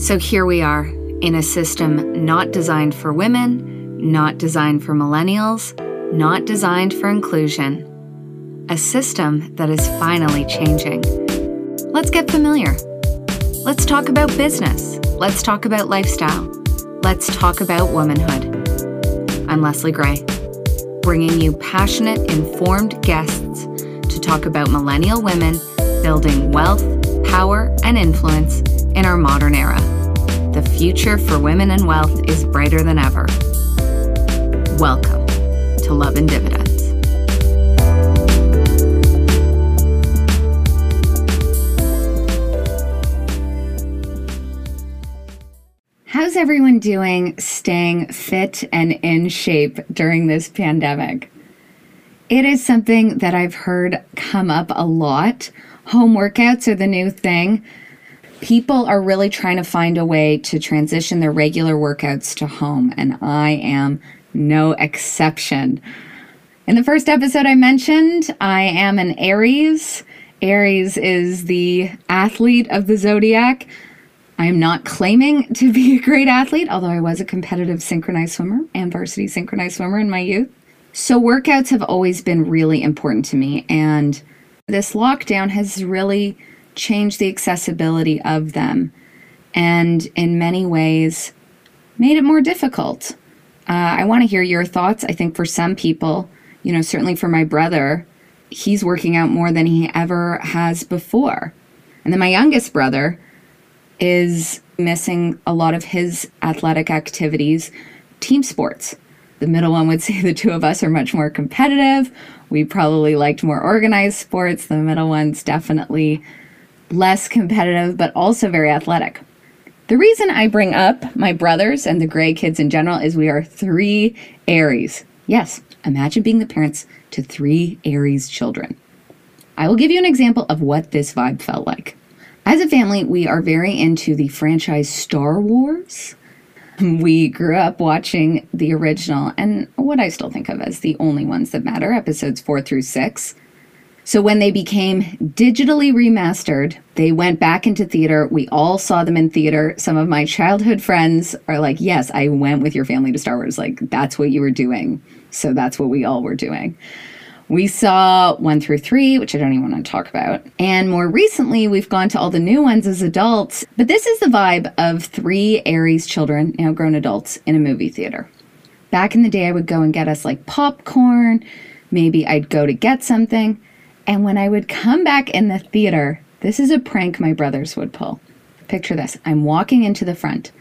So here we are in a system not designed for women, not designed for millennials, not designed for inclusion. A system that is finally changing. Let's get familiar. Let's talk about business. Let's talk about lifestyle. Let's talk about womanhood. I'm Leslie Gray, bringing you passionate, informed guests to talk about millennial women building wealth, power, and influence in our modern era. The future for women and wealth is brighter than ever. Welcome to Love and Dividends. How's everyone doing staying fit and in shape during this pandemic? It is something that I've heard come up a lot. Home workouts are the new thing. People are really trying to find a way to transition their regular workouts to home, and I am no exception. In the first episode, I mentioned I am an Aries. Aries is the athlete of the zodiac. I am not claiming to be a great athlete, although I was a competitive synchronized swimmer and varsity synchronized swimmer in my youth. So, workouts have always been really important to me, and this lockdown has really changed the accessibility of them and, in many ways, made it more difficult. Uh, I want to hear your thoughts. I think for some people, you know, certainly for my brother, he's working out more than he ever has before. And then my youngest brother, is missing a lot of his athletic activities, team sports. The middle one would say the two of us are much more competitive. We probably liked more organized sports. The middle one's definitely less competitive, but also very athletic. The reason I bring up my brothers and the Gray kids in general is we are three Aries. Yes, imagine being the parents to three Aries children. I will give you an example of what this vibe felt like. As a family, we are very into the franchise Star Wars. We grew up watching the original and what I still think of as the only ones that matter, episodes four through six. So when they became digitally remastered, they went back into theater. We all saw them in theater. Some of my childhood friends are like, Yes, I went with your family to Star Wars. Like, that's what you were doing. So that's what we all were doing. We saw one through three, which I don't even want to talk about. And more recently, we've gone to all the new ones as adults. But this is the vibe of three Aries children, now grown adults, in a movie theater. Back in the day, I would go and get us like popcorn. Maybe I'd go to get something. And when I would come back in the theater, this is a prank my brothers would pull. Picture this I'm walking into the front.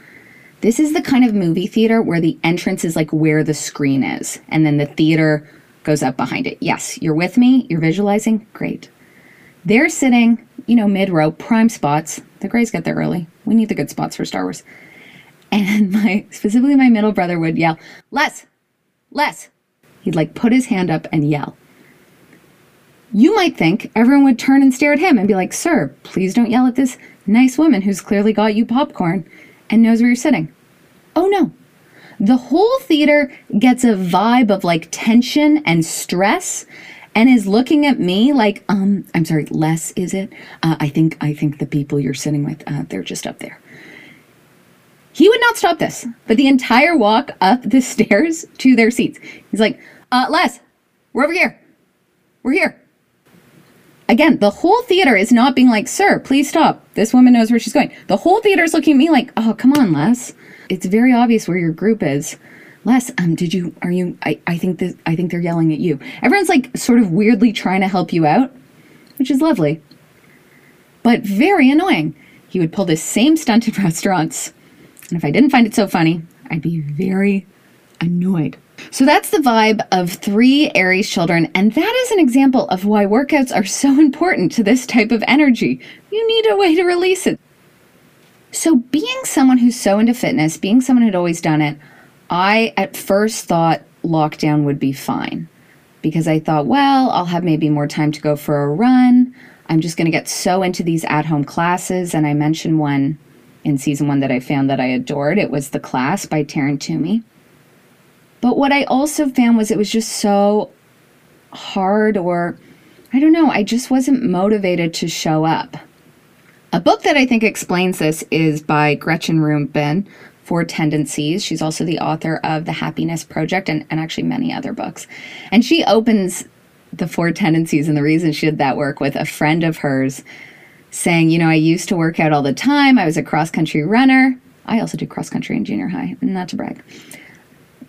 This is the kind of movie theater where the entrance is like where the screen is, and then the theater goes up behind it. Yes, you're with me, you're visualizing, great. They're sitting, you know, mid row, prime spots. The Grays get there early. We need the good spots for Star Wars. And my, specifically my middle brother would yell, Les, Les. He'd like put his hand up and yell. You might think everyone would turn and stare at him and be like, Sir, please don't yell at this nice woman who's clearly got you popcorn and knows where you're sitting. Oh no, the whole theater gets a vibe of like tension and stress and is looking at me like um i'm sorry Les is it? Uh, i think i think the people you're sitting with uh, they're just up there. He would not stop this but the entire walk up the stairs to their seats. He's like uh Les we're over here. We're here again the whole theater is not being like sir please stop this woman knows where she's going the whole theater is looking at me like oh come on Les it's very obvious where your group is. Les, um, did you are you I, I think that I think they're yelling at you. Everyone's like sort of weirdly trying to help you out, which is lovely. But very annoying. He would pull this same stunt in restaurants. And if I didn't find it so funny, I'd be very annoyed. So that's the vibe of three Aries children, and that is an example of why workouts are so important to this type of energy. You need a way to release it. So, being someone who's so into fitness, being someone who'd always done it, I at first thought lockdown would be fine because I thought, well, I'll have maybe more time to go for a run. I'm just going to get so into these at home classes. And I mentioned one in season one that I found that I adored. It was The Class by Taryn Toomey. But what I also found was it was just so hard, or I don't know, I just wasn't motivated to show up. A book that I think explains this is by Gretchen Rubin, Four Tendencies. She's also the author of The Happiness Project and, and actually many other books. And she opens the Four Tendencies and the reason she did that work with a friend of hers saying, You know, I used to work out all the time. I was a cross country runner. I also did cross country in junior high, not to brag.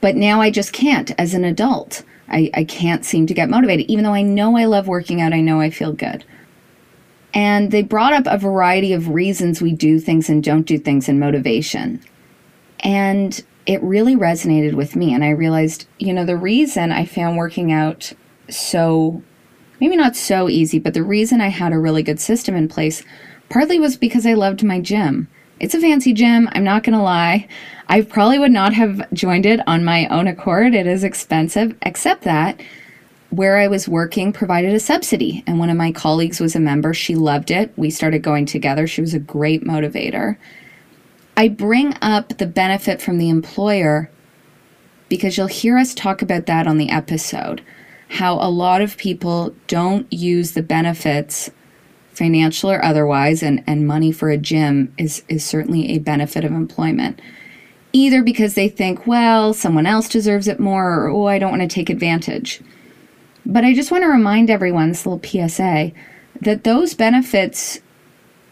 But now I just can't as an adult. I, I can't seem to get motivated, even though I know I love working out, I know I feel good. And they brought up a variety of reasons we do things and don't do things in motivation. And it really resonated with me. And I realized, you know, the reason I found working out so, maybe not so easy, but the reason I had a really good system in place partly was because I loved my gym. It's a fancy gym, I'm not to lie. I probably would not have joined it on my own accord. It is expensive, except that where I was working provided a subsidy. And one of my colleagues was a member. She loved it. We started going together. She was a great motivator. I bring up the benefit from the employer because you'll hear us talk about that on the episode. How a lot of people don't use the benefits, financial or otherwise, and, and money for a gym is, is certainly a benefit of employment. Either because they think, well, someone else deserves it more, or oh, I don't want to take advantage. But I just want to remind everyone, this little PSA, that those benefits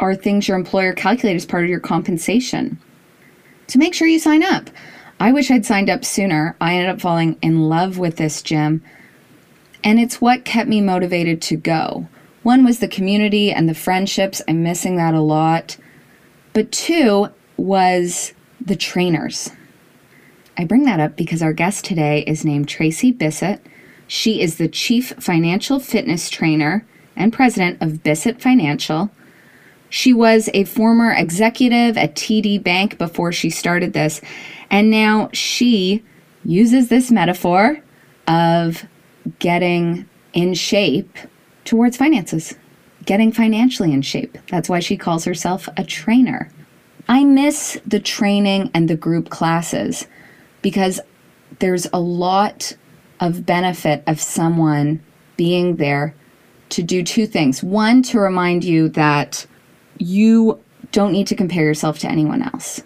are things your employer calculates as part of your compensation. So make sure you sign up. I wish I'd signed up sooner. I ended up falling in love with this gym, and it's what kept me motivated to go. One was the community and the friendships. I'm missing that a lot. But two was the trainers. I bring that up because our guest today is named Tracy Bissett. She is the Chief Financial Fitness Trainer and President of Bissett Financial. She was a former executive at TD Bank before she started this, and now she uses this metaphor of getting in shape towards finances, getting financially in shape. That's why she calls herself a trainer. I miss the training and the group classes because there's a lot of benefit of someone being there to do two things. One, to remind you that you don't need to compare yourself to anyone else.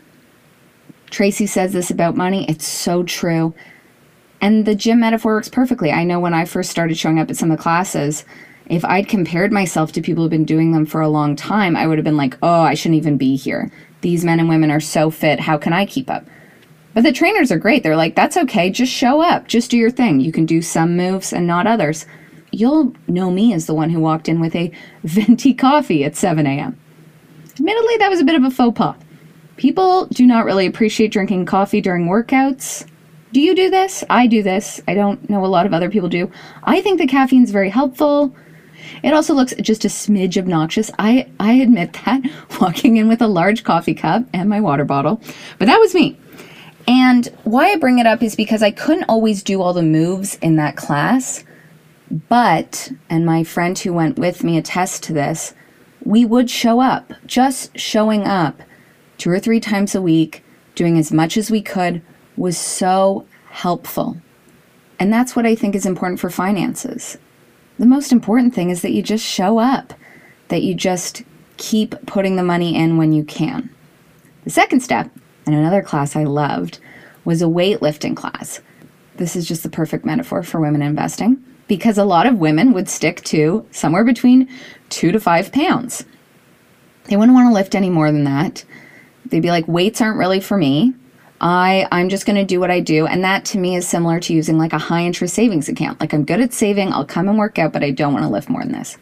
Tracy says this about money. It's so true. And the gym metaphor works perfectly. I know when I first started showing up at some of the classes, if I'd compared myself to people who've been doing them for a long time, I would have been like, oh, I shouldn't even be here. These men and women are so fit. How can I keep up? But the trainers are great. They're like, that's okay. Just show up. Just do your thing. You can do some moves and not others. You'll know me as the one who walked in with a venti coffee at 7 a.m. Admittedly, that was a bit of a faux pas. People do not really appreciate drinking coffee during workouts. Do you do this? I do this. I don't know a lot of other people do. I think the caffeine's very helpful. It also looks just a smidge obnoxious. I, I admit that, walking in with a large coffee cup and my water bottle. But that was me. And why I bring it up is because I couldn't always do all the moves in that class. But, and my friend who went with me attests to this, we would show up, just showing up two or three times a week, doing as much as we could was so helpful. And that's what I think is important for finances. The most important thing is that you just show up, that you just keep putting the money in when you can. The second step, and another class I loved, was a weightlifting class. This is just the perfect metaphor for women investing because a lot of women would stick to somewhere between two to five pounds. They wouldn't want to lift any more than that. They'd be like, weights aren't really for me. I, I'm just going to do what I do. And that to me is similar to using like a high interest savings account. Like I'm good at saving, I'll come and work out, but I don't want to lift more than this.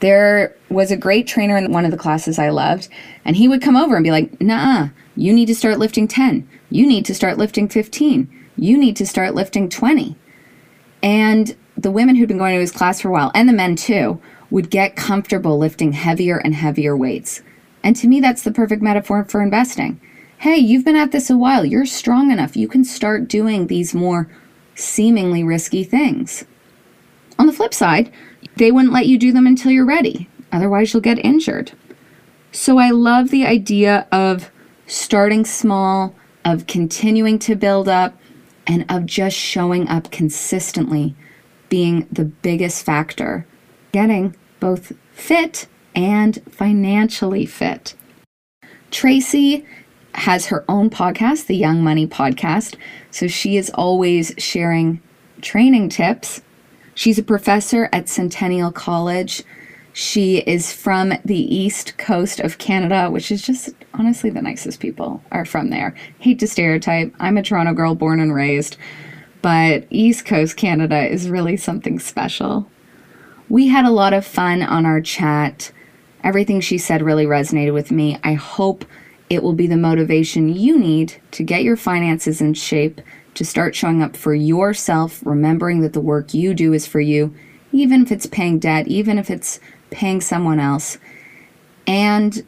There was a great trainer in one of the classes I loved, and he would come over and be like, nah, you need to start lifting 10. You need to start lifting 15. You need to start lifting 20. And the women who'd been going to his class for a while, and the men too, would get comfortable lifting heavier and heavier weights. And to me, that's the perfect metaphor for investing. Hey, you've been at this a while. You're strong enough. You can start doing these more seemingly risky things. On the flip side, they wouldn't let you do them until you're ready. Otherwise, you'll get injured. So I love the idea of starting small, of continuing to build up, and of just showing up consistently being the biggest factor. Getting both fit and financially fit. Tracy has her own podcast, the Young Money Podcast. So she is always sharing training tips. She's a professor at Centennial College. She is from the east coast of Canada, which is just honestly the nicest people are from there. Hate to stereotype. I'm a Toronto girl born and raised, but East Coast Canada is really something special. We had a lot of fun on our chat. Everything she said really resonated with me. I hope it will be the motivation you need to get your finances in shape, to start showing up for yourself, remembering that the work you do is for you, even if it's paying debt, even if it's paying someone else. And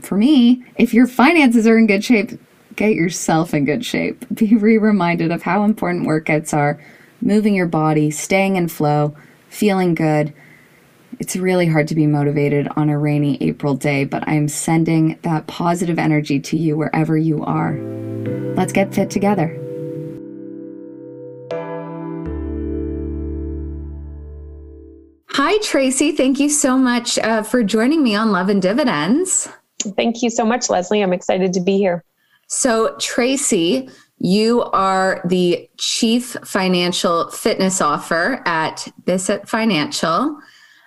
for me, if your finances are in good shape, get yourself in good shape. Be re reminded of how important workouts are, moving your body, staying in flow, feeling good. It's really hard to be motivated on a rainy April day, but I'm sending that positive energy to you wherever you are. Let's get fit together. Hi, Tracy. Thank you so much uh, for joining me on Love and Dividends. Thank you so much, Leslie. I'm excited to be here. So, Tracy, you are the Chief Financial Fitness Offer at Bissett Financial.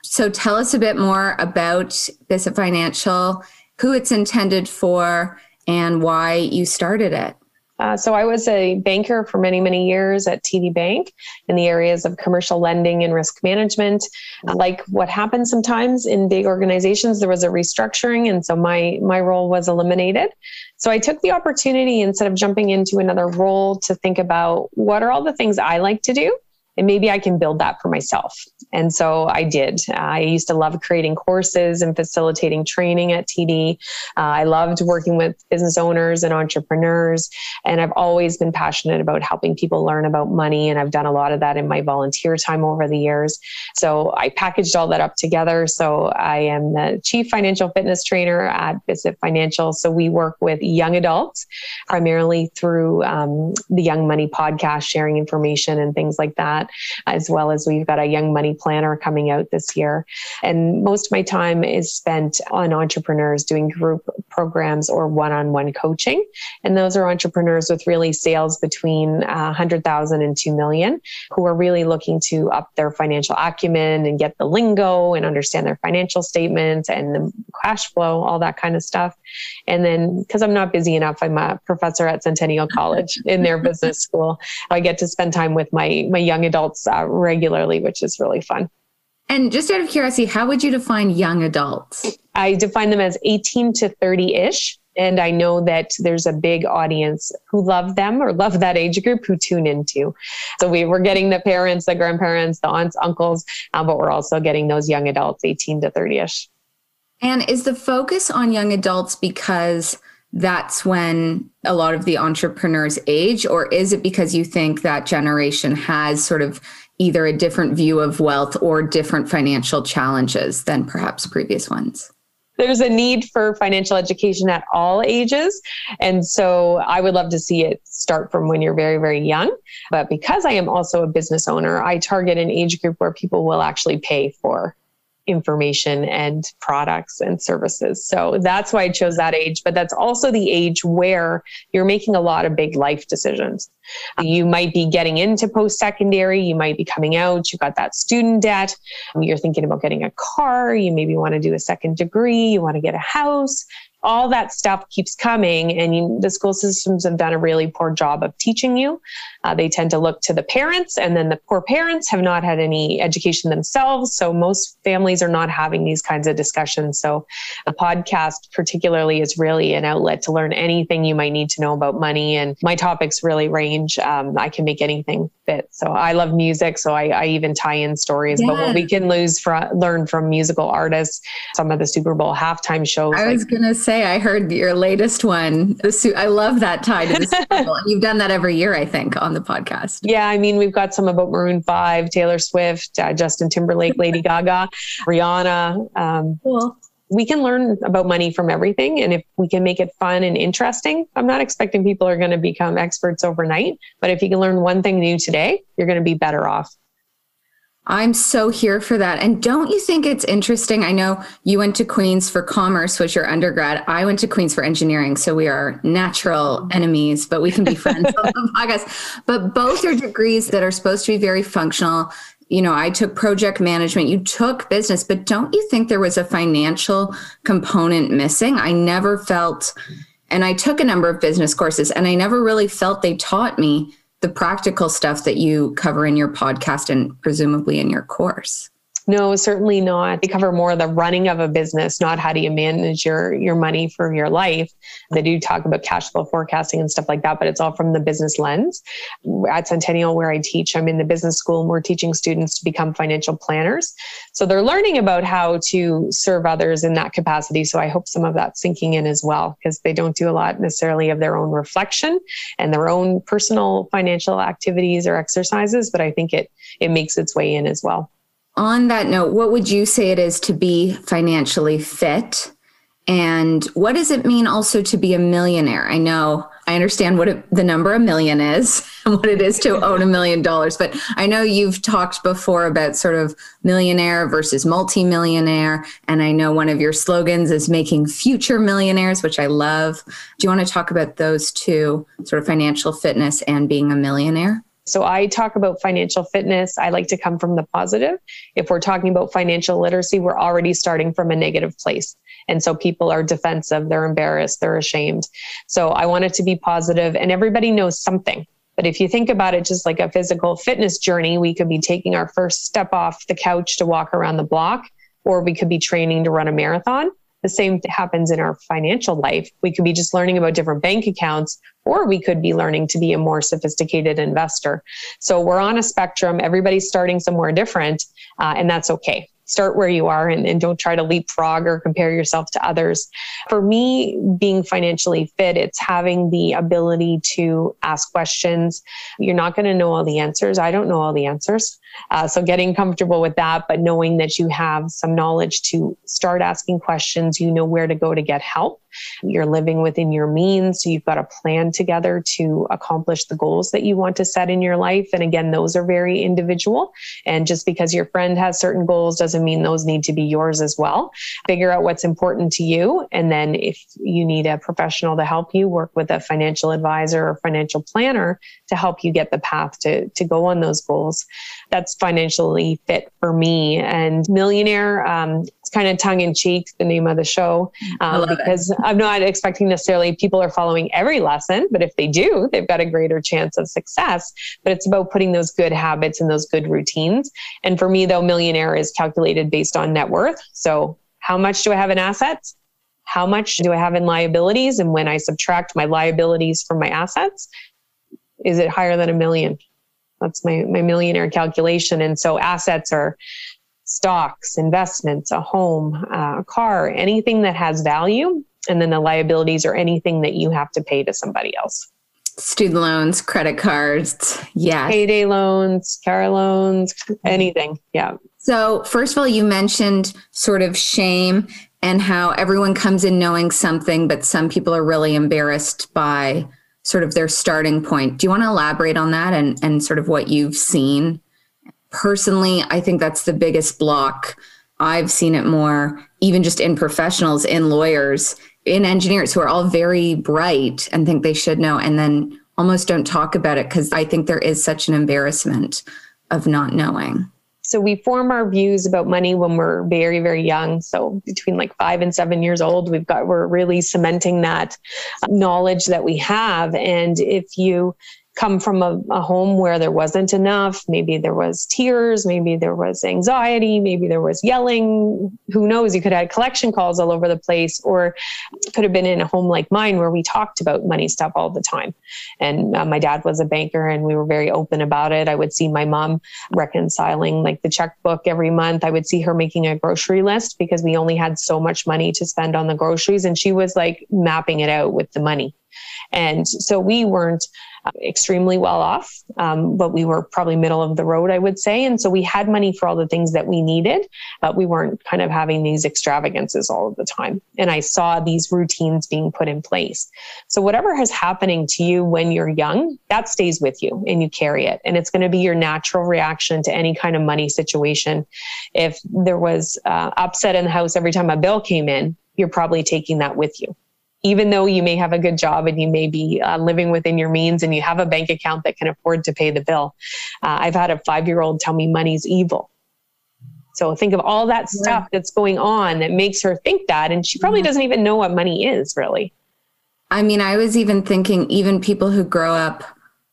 So tell us a bit more about Bissett Financial, who it's intended for, and why you started it. Uh, so I was a banker for many, many years at TD Bank in the areas of commercial lending and risk management. Like what happens sometimes in big organizations, there was a restructuring, and so my my role was eliminated. So I took the opportunity instead of jumping into another role to think about what are all the things I like to do and maybe I can build that for myself. And so I did. I used to love creating courses and facilitating training at TD. Uh, I loved working with business owners and entrepreneurs. And I've always been passionate about helping people learn about money. And I've done a lot of that in my volunteer time over the years. So I packaged all that up together. So I am the chief financial fitness trainer at Bissett Financial. So we work with young adults primarily through um, the Young Money podcast, sharing information and things like that that, as well as we've got a young money planner coming out this year. And most of my time is spent on entrepreneurs doing group programs or one on one coaching. And those are entrepreneurs with really sales between uh, 100,000 and 2 million who are really looking to up their financial acumen and get the lingo and understand their financial statements and the cash flow, all that kind of stuff. And then, because I'm not busy enough, I'm a professor at Centennial College in their business school. I get to spend time with my my young adults uh, regularly, which is really fun. And just out of curiosity, how would you define young adults? I define them as 18 to 30 ish. And I know that there's a big audience who love them or love that age group who tune into. So we, we're getting the parents, the grandparents, the aunts, uncles, uh, but we're also getting those young adults, 18 to 30 ish. And is the focus on young adults because that's when a lot of the entrepreneurs age, or is it because you think that generation has sort of either a different view of wealth or different financial challenges than perhaps previous ones? There's a need for financial education at all ages. And so I would love to see it start from when you're very, very young. But because I am also a business owner, I target an age group where people will actually pay for information and products and services. So that's why I chose that age. But that's also the age where you're making a lot of big life decisions. You might be getting into post secondary, you might be coming out, you've got that student debt, you're thinking about getting a car, you maybe want to do a second degree, you want to get a house, all that stuff keeps coming and you, the school systems have done a really poor job of teaching you. Uh, they tend to look to the parents and then the poor parents have not had any education themselves so most families are not having these kinds of discussions. So a podcast particularly is really an outlet to learn anything you might need to know about money and my topics really range. Um, i can make anything fit. So i love music so i, I even tie in stories yeah. but what we can lose from learn from musical artists some of the super bowl halftime shows i was like, gonna say say, I heard your latest one. The su- I love that tie to the Super Bowl. You've done that every year, I think, on the podcast. Yeah, I mean, we've got some about Maroon Five, Taylor Swift, uh, Justin Timberlake, Lady Gaga, Rihanna. Um, cool. We can learn about money from everything, and if we can make it fun and interesting, I'm not expecting people are going to become experts overnight. But if you can learn one thing new today, you're going to be better off I'm so here for that. And don't you think it's interesting? I know you went to Queen's for commerce, was your undergrad. I went to Queen's for engineering. So we are natural enemies, but we can be friends on the podcast. But both are degrees that are supposed to be very functional. You know, I took project management, you took business, but don't you think there was a financial component missing? I never felt, and I took a number of business courses, and I never really felt they taught me the practical stuff that you cover in your podcast and presumably in your course. No, certainly not. They cover more the running of a business, not how do you manage your your money for your life. They do talk about cash flow forecasting and stuff like that, but it's all from the business lens. At Centennial, where I teach, I'm in the business school and we're teaching students to become financial planners. So they're learning about how to serve others in that capacity. So I hope some of that's sinking in as well, because they don't do a lot necessarily of their own reflection and their own personal financial activities or exercises, but I think it it makes its way in as well on that note, what would you say it is to be financially fit? And what does it mean also to be a millionaire? I know I understand what it, the number a million is and what it is to own a million dollars, but I know you've talked before about sort of millionaire versus multimillionaire. And I know one of your slogans is making future millionaires, which I love. Do you want to talk about those two sort of financial fitness and being a millionaire? So I talk about financial fitness. I like to come from the positive. If we're talking about financial literacy, we're already starting from a negative place. And so people are defensive, they're embarrassed, they're ashamed. So I want it to be positive and everybody knows something. But if you think about it just like a physical fitness journey, we could be taking our first step off the couch to walk around the block, or we could be training to run a marathon. The same happens in our financial life. We could be just learning about different bank accounts, or we could be learning to be a more sophisticated investor. So we're on a spectrum. Everybody's starting somewhere different, uh, and that's okay start where you are and, and, don't try to leapfrog or compare yourself to others. For me, being financially fit, it's having the ability to ask questions. You're not going to know all the answers. I don't know all the answers. Uh, so getting comfortable with that, but knowing that you have some knowledge to start asking questions, you know where to go to get help. You're living within your means. So you've got a plan together to accomplish the goals that you want to set in your life. And again, those are very individual. And just because your friend has certain goals doesn't mean those need to be yours as well. Figure out what's important to you. And then if you need a professional to help you, work with a financial advisor or financial planner to help you get the path to, to go on those goals. That's financially fit for me. And Millionaire, um, kind of tongue in cheek, the name of the show, um, because it. I'm not expecting necessarily people are following every lesson, but if they do, they've got a greater chance of success. But it's about putting those good habits and those good routines. And for me, though, Millionaire is calculated based on net worth. So how much do I have in assets? How much do I have in liabilities? And when I subtract my liabilities from my assets, is it higher than a million? That's my, my millionaire calculation. And so assets are stocks, investments, a home, uh, a car, anything that has value. And then the liabilities are anything that you have to pay to somebody else. Student loans, credit cards, yeah. Payday loans, car loans, anything. Yeah. So, first of all, you mentioned sort of shame and how everyone comes in knowing something, but some people are really embarrassed by sort of their starting point. Do you want to elaborate on that and, and sort of what you've seen? Personally, I think that's the biggest block. I've seen it more, even just in professionals, in lawyers, in engineers who are all very bright and think they should know, and then almost don't talk about it because I think there is such an embarrassment of not knowing. So we form our views about money when we're very, very young. So between like five and seven years old, we've got, we're really cementing that knowledge that we have. And if you come from a, a, home where there wasn't enough. Maybe there was tears, maybe there was anxiety, maybe there was yelling. Who knows? You could have had collection calls all over the place, or could have been in a home like mine where we talked about money stuff all the time. And uh, my dad was a banker and we were very open about it. I would see my mom reconciling like the checkbook every month. I would see her making a grocery list because we only had so much money to spend on the groceries. And she was like mapping it out with the money And so we weren't extremely well off, um, but we were probably middle of the road, I would say. And so we had money for all the things that we needed, but we weren't kind of having these extravagances all of the time. And I saw these routines being put in place. So whatever is happening to you when you're young, that stays with you and you carry it. And it's going to be your natural reaction to any kind of money situation. If there was uh, upset in the house every time a bill came in, you're probably taking that with you even though you may have a good job and you may be uh, living within your means and you have a bank account that can afford to pay the bill. Uh, I've had a five year old tell me money's evil. So think of all that stuff that's going on that makes her think that. And she probably doesn't even know what money is really. I mean, I was even thinking, even people who grow up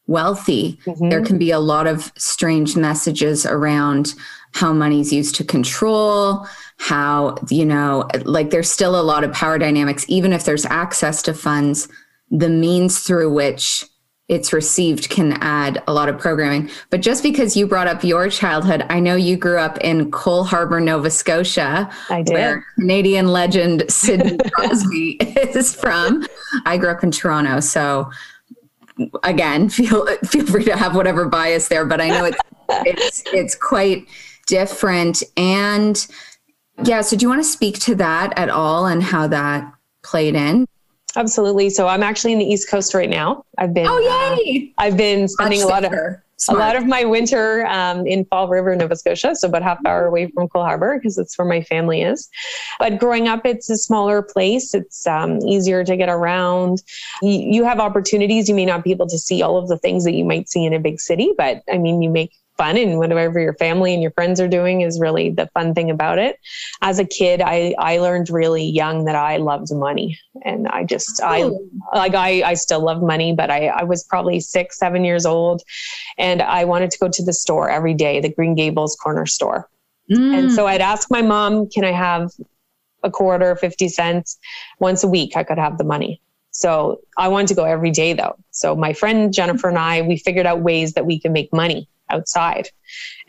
wealthy, mm-hmm. there can be a lot of strange messages around how money's used to control, how, you know, like there's still a lot of power dynamics, even if there's access to funds, the means through which it's received can add a lot of programming. But just because you brought up your childhood, I know you grew up in Cole Harbour, Nova Scotia, i where Canadian legend Sidney Crosby is from. I grew up in Toronto, so again, feel feel free to have whatever bias there, but I know it's it's it's quite different and yeah. So, do you want to speak to that at all and how that played in? Absolutely. So, I'm actually in the East Coast right now. I've been. Oh, yay! Uh, I've been spending Much a lot of Smart. a lot of my winter um, in Fall River, Nova Scotia, so about half hour away from Cole Harbour because that's where my family is. But growing up, it's a smaller place. It's um, easier to get around. You, you have opportunities. You may not be able to see all of the things that you might see in a big city, but I mean, you make fun and whatever your family and your friends are doing is really the fun thing about it. As a kid, I, I learned really young that I loved money. And I just, oh. I like, I, I still love money, but I, I was probably six, seven years old and I wanted to go to the store every day, the Green Gables corner store. Mm. And so I'd ask my mom, can I have a quarter, 50 cents once a week? I could have the money. So I wanted to go every day though. So my friend Jennifer and I, we figured out ways that we can make money outside.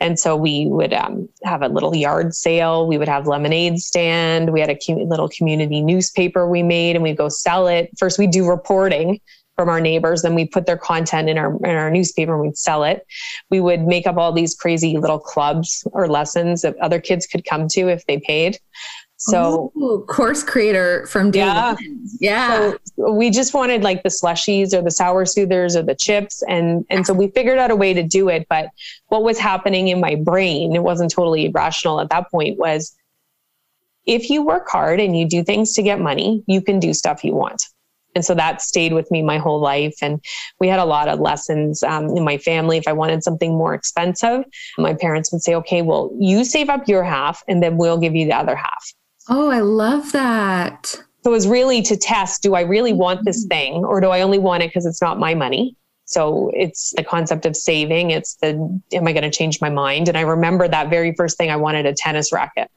And so we would um, have a little yard sale. We would have lemonade stand. We had a com- little community newspaper we made and we'd go sell it. First, we do reporting from our neighbors. Then we put their content in our in our newspaper and we'd sell it. We would make up all these crazy little clubs or lessons that other kids could come to if they paid. So Ooh, course creator from day yeah. one. Yeah. So we just wanted like the slushies or the sour soothers or the chips. And and so we figured out a way to do it. But what was happening in my brain, it wasn't totally rational at that point, was if you work hard and you do things to get money, you can do stuff you want. And so that stayed with me my whole life. And we had a lot of lessons um, in my family. If I wanted something more expensive, my parents would say, okay, well, you save up your half and then we'll give you the other half. Oh, I love that. So it was really to test do I really want this mm-hmm. thing or do I only want it because it's not my money? So it's the concept of saving. It's the, am I going to change my mind? And I remember that very first thing I wanted a tennis racket.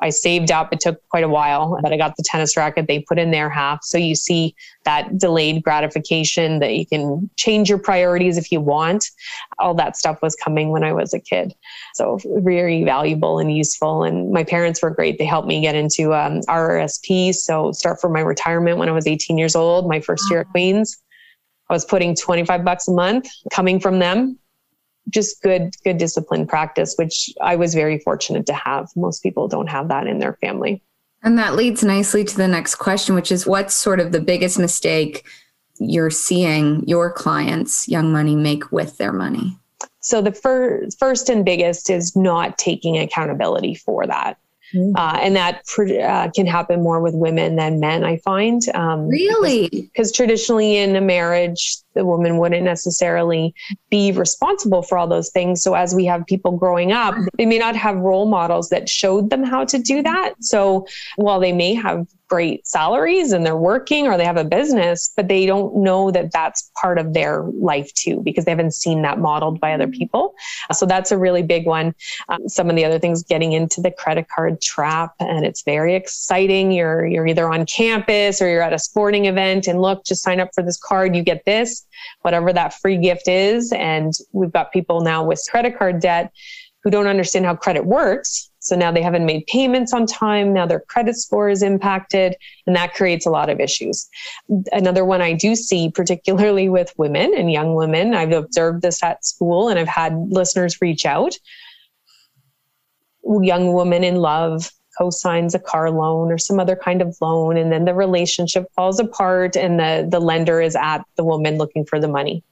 I saved up. It took quite a while, but I got the tennis racket. They put in their half. So you see that delayed gratification that you can change your priorities if you want. All that stuff was coming when I was a kid. So very valuable and useful. And my parents were great. They helped me get into um, RRSP. So start for my retirement when I was 18 years old, my first year at Queen's. I was putting 25 bucks a month coming from them just good good discipline practice which i was very fortunate to have. Most people don't have that in their family. And that leads nicely to the next question which is what's sort of the biggest mistake you're seeing your clients young money make with their money? So the fir- first and biggest is not taking accountability for that Mm-hmm. Uh, and that uh, can happen more with women than men, I find. Um, really? Because traditionally in a marriage, the woman wouldn't necessarily be responsible for all those things. So as we have people growing up, they may not have role models that showed them how to do that. So while they may have great salaries and they're working or they have a business, but they don't know that that's part of their life too, because they haven't seen that modeled by other people. So that's a really big one. Um, some of the other things getting into the credit card trap and it's very exciting. You're, you're either on campus or you're at a sporting event and look, just sign up for this card, you get this, whatever that free gift is. And we've got people now with credit card debt who don't understand how credit works. So now they haven't made payments on time. Now their credit score is impacted, and that creates a lot of issues. Another one I do see, particularly with women and young women, I've observed this at school and I've had listeners reach out. Young woman in love co-signs a car loan or some other kind of loan and then the relationship falls apart and the the lender is at the woman looking for the money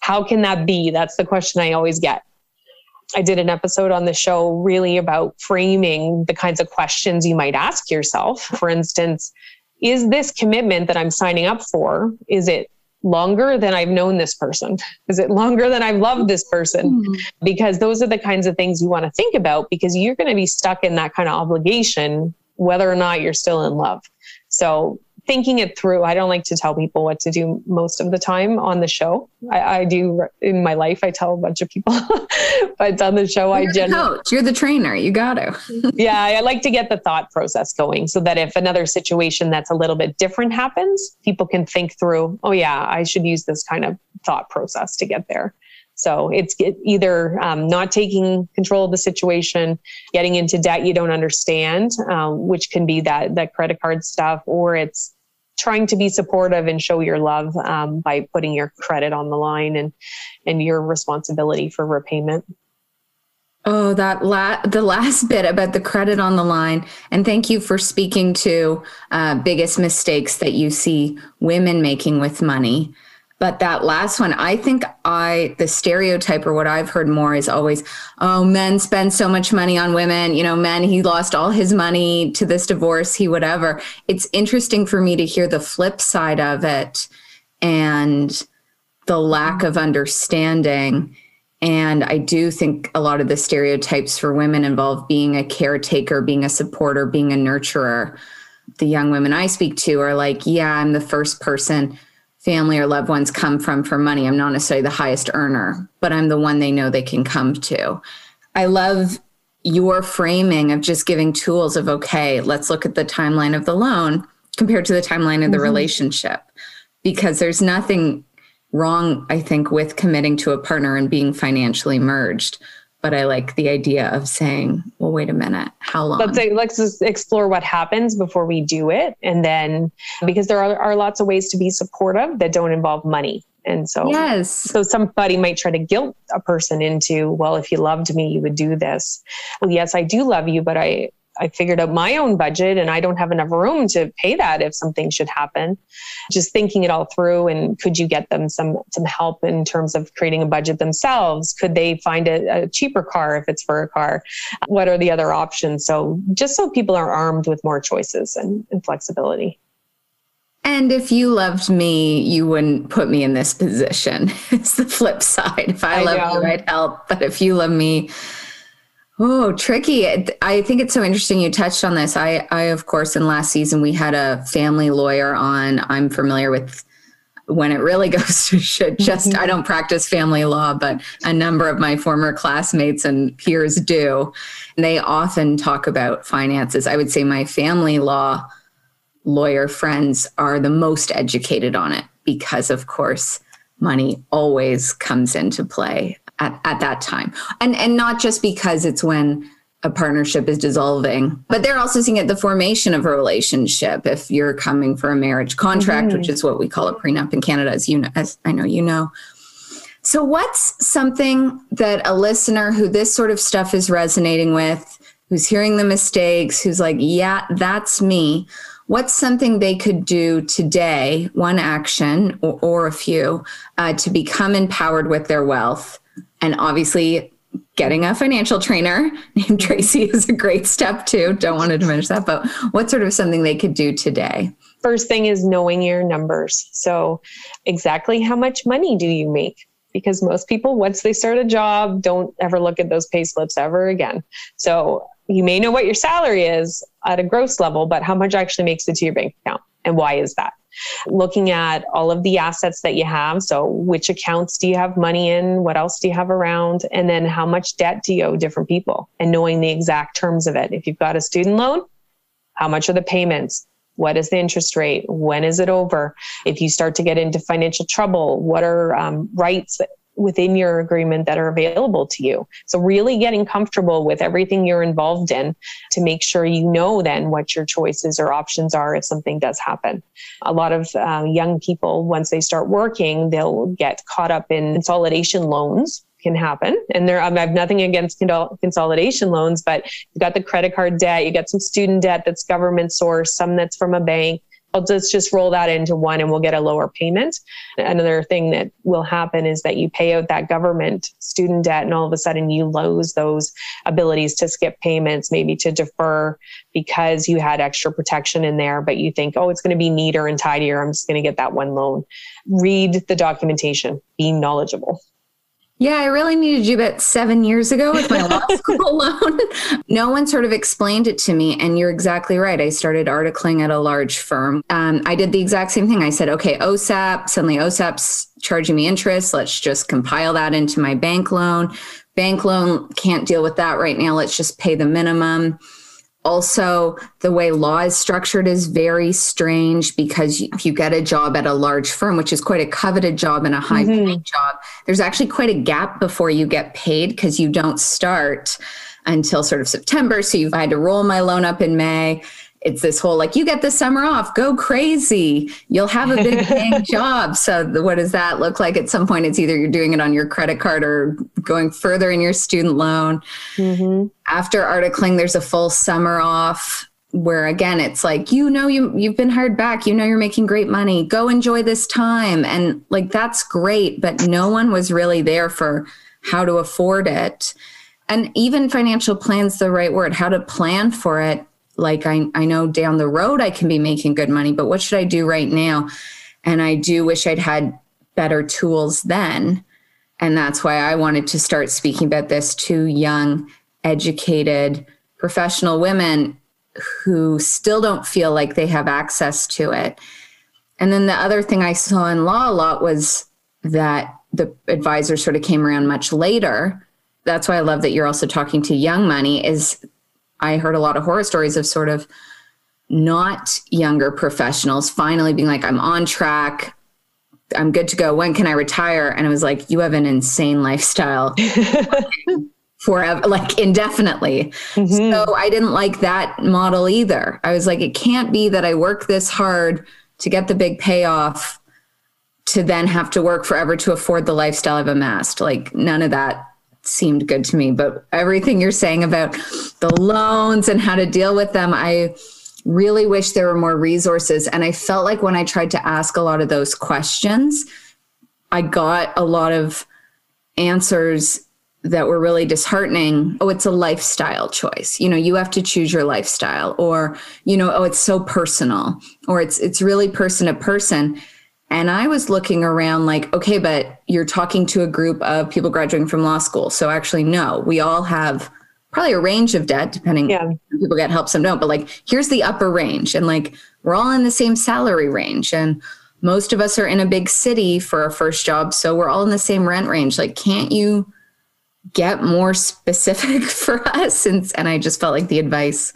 how can that be that's the question i always get I did an episode on the show really about framing the kinds of questions you might ask yourself. For instance, is this commitment that I'm signing up for, is it longer than I've known this person? Is it longer than I've loved this person? Mm-hmm. Because those are the kinds of things you want to think about because you're going to be stuck in that kind of obligation whether or not you're still in love. So thinking it through. I don't like to tell people what to do most of the time on the show. I, I do in my life. I tell a bunch of people, but on the show, You're I generally coach. You're the trainer. You got to. yeah, I like to get the thought process going so that if another situation that's a little bit different happens, people can think through. Oh yeah, I should use this kind of thought process to get there. So it's either um, not taking control of the situation, getting into debt you don't understand, um, which can be that that credit card stuff, or it's trying to be supportive and show your love um, by putting your credit on the line and and your responsibility for repayment. Oh, that la- the last bit about the credit on the line, and thank you for speaking to uh, biggest mistakes that you see women making with money. But that last one, I think I, the stereotype or what I've heard more is always, oh, men spend so much money on women. You know, men, he lost all his money to this divorce, he whatever. It's interesting for me to hear the flip side of it and the lack of understanding. And I do think a lot of the stereotypes for women involve being a caretaker, being a supporter, being a nurturer. The young women I speak to are like, yeah, I'm the first person family or loved ones come from for money. I'm not necessarily the highest earner, but I'm the one they know they can come to. I love your framing of just giving tools of okay, let's look at the timeline of the loan compared to the timeline of the mm-hmm. relationship because there's nothing wrong I think with committing to a partner and being financially merged but I like the idea of saying, well, wait a minute, how long? Let's say, let's just explore what happens before we do it. And then, because there are, are lots of ways to be supportive that don't involve money. And so, yes. So somebody might try to guilt a person into, well, if you loved me, you would do this. Well, yes, I do love you, but I, I figured out my own budget and I don't have enough room to pay that if something should happen. Just thinking it all through and could you get them some some help in terms of creating a budget themselves? Could they find a, a cheaper car if it's for a car? What are the other options? So just so people are armed with more choices and, and flexibility. And if you loved me, you wouldn't put me in this position. it's the flip side. If I, I love know. you, I'd help. But if you love me, Oh, tricky. I think it's so interesting you touched on this. I, I, of course, in last season, we had a family lawyer on. I'm familiar with when it really goes to shit. Just, mm-hmm. I don't practice family law, but a number of my former classmates and peers do. And they often talk about finances. I would say my family law lawyer friends are the most educated on it because, of course, money always comes into play at, at that time. And and not just because it's when a partnership is dissolving, but they're also seeing at the formation of a relationship. If you're coming for a marriage contract, mm-hmm. which is what we call a prenup in Canada, as you know, as I know you know. So, what's something that a listener who this sort of stuff is resonating with, who's hearing the mistakes, who's like, yeah, that's me. What's something they could do today, one action or, or a few, uh, to become empowered with their wealth and obviously, getting a financial trainer named Tracy is a great step too. Don't want to diminish that, but what sort of something they could do today? First thing is knowing your numbers. So, exactly how much money do you make? Because most people, once they start a job, don't ever look at those pay slips ever again. So, you may know what your salary is at a gross level, but how much actually makes it to your bank account? And why is that? Looking at all of the assets that you have. So, which accounts do you have money in? What else do you have around? And then, how much debt do you owe different people? And knowing the exact terms of it. If you've got a student loan, how much are the payments? What is the interest rate? When is it over? If you start to get into financial trouble, what are um, rights within your agreement that are available to you. So, really getting comfortable with everything you're involved in to make sure you know then what your choices or options are if something does happen. A lot of uh, young people, once they start working, they'll get caught up in consolidation loans can happen. And there, I have nothing against consolidation loans, but you've got the credit card debt, you got some student debt that's government source, some that's from a bank. Let's just roll that into one and we'll get a lower payment. Another thing that will happen is that you pay out that government student debt and all of a sudden you lose those abilities to skip payments, maybe to defer because you had extra protection in there, but you think, oh, it's going to be neater and tidier. I'm just going to get that one loan. Read the documentation, be knowledgeable. Yeah, I really needed you about seven years ago with my law school loan. No one sort of explained it to me. And you're exactly right. I started articling at a large firm. Um, I did the exact same thing. I said, okay, OSAP, suddenly OSAP's charging me interest. Let's just compile that into my bank loan. Bank loan can't deal with that right now. Let's just pay the minimum also the way law is structured is very strange because if you get a job at a large firm which is quite a coveted job and a high mm-hmm. paid job there's actually quite a gap before you get paid because you don't start until sort of september so you've had to roll my loan up in may it's this whole like you get the summer off go crazy. You'll have a big paying job. So the, what does that look like? At some point it's either you're doing it on your credit card or going further in your student loan. Mm-hmm. after articling there's a full summer off where again it's like you know you you've been hired back. You know you're making great money. Go enjoy this time. And like that's great but no one was really there for how to afford it. And even financial plans the right word how to plan for it like I, I know down the road I can be making good money, but what should I do right now? And I do wish I'd had better tools then. And that's why I wanted to start speaking about this to young, educated, professional women who still don't feel like they have access to it. And then the other thing I saw in law a lot was that the advisor sort of came around much later. That's why I love that you're also talking to young money is I heard a lot of horror stories of sort of not younger professionals finally being like, I'm on track. I'm good to go. When can I retire? And I was like, you have an insane lifestyle forever, like indefinitely. Mm-hmm. So I didn't like that model either. I was like, it can't be that I work this hard to get the big payoff to then have to work forever to afford the lifestyle I've amassed. Like none of that seemed good to me. But everything you're saying about the loans and how to deal with them, I really wish there were more resources. And I felt like when I tried to ask a lot of those questions, I got a lot of answers that were really disheartening. Oh, it's a lifestyle choice. You know, you have to choose your lifestyle or, you know, oh, it's so personal or it's it's really person to person. And I was looking around like, okay, but you're talking to a group of people graduating from law school. So actually, no, we all have probably a range of debt, depending. Yeah. People get help, some don't. But like, here's the upper range, and like we're all in the same salary range, and most of us are in a big city for our first job, so we're all in the same rent range. Like, can't you get more specific for us? And and I just felt like the advice,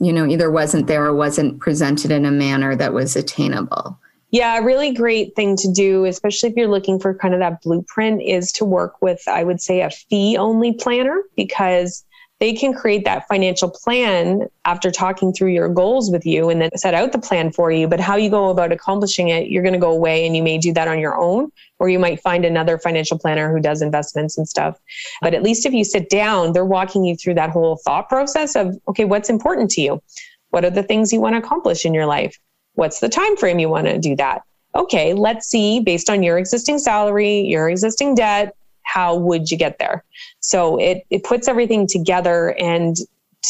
you know, either wasn't there or wasn't presented in a manner that was attainable. Yeah, a really great thing to do, especially if you're looking for kind of that blueprint, is to work with, I would say, a fee only planner because they can create that financial plan after talking through your goals with you and then set out the plan for you. But how you go about accomplishing it, you're going to go away and you may do that on your own, or you might find another financial planner who does investments and stuff. But at least if you sit down, they're walking you through that whole thought process of, okay, what's important to you? What are the things you want to accomplish in your life? What's the time frame you want to do that? Okay, let's see based on your existing salary, your existing debt, how would you get there? So it it puts everything together and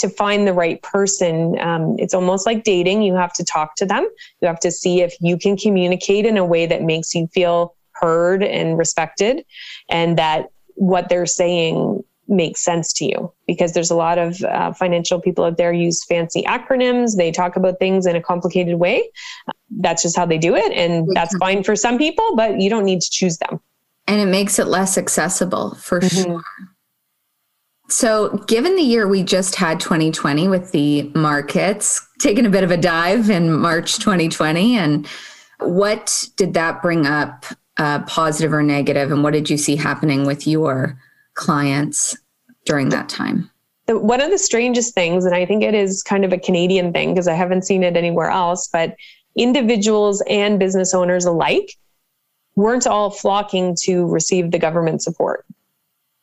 to find the right person, um, it's almost like dating. You have to talk to them. You have to see if you can communicate in a way that makes you feel heard and respected, and that what they're saying makes sense to you because there's a lot of uh, financial people out there use fancy acronyms. They talk about things in a complicated way. That's just how they do it and that's fine for some people but you don't need to choose them. And it makes it less accessible for mm-hmm. sure. So given the year we just had 2020 with the markets taking a bit of a dive in march 2020 and what did that bring up uh, positive or negative, and what did you see happening with your clients during that time? The, one of the strangest things, and I think it is kind of a Canadian thing because I haven't seen it anywhere else, but individuals and business owners alike weren't all flocking to receive the government support.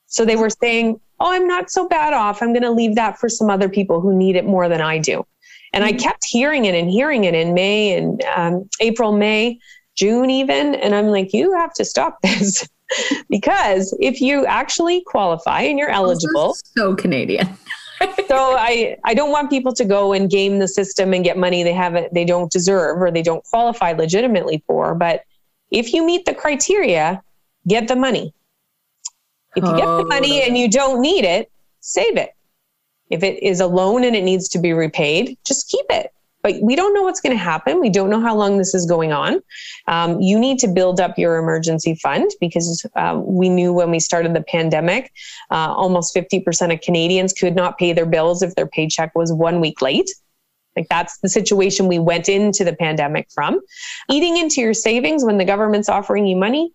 So they were saying, Oh, I'm not so bad off. I'm going to leave that for some other people who need it more than I do. And I mm-hmm. kept hearing it and hearing it in May and um, April, May, June, even. And I'm like, you have to stop this because if you actually qualify and you're eligible, so Canadian. so I, I don't want people to go and game the system and get money they haven't they don't deserve or they don't qualify legitimately for. But if you meet the criteria, get the money. If you get the money and you don't need it, save it. If it is a loan and it needs to be repaid, just keep it. But we don't know what's going to happen. We don't know how long this is going on. Um, you need to build up your emergency fund because uh, we knew when we started the pandemic, uh, almost 50% of Canadians could not pay their bills if their paycheck was one week late. Like that's the situation we went into the pandemic from. Eating into your savings when the government's offering you money?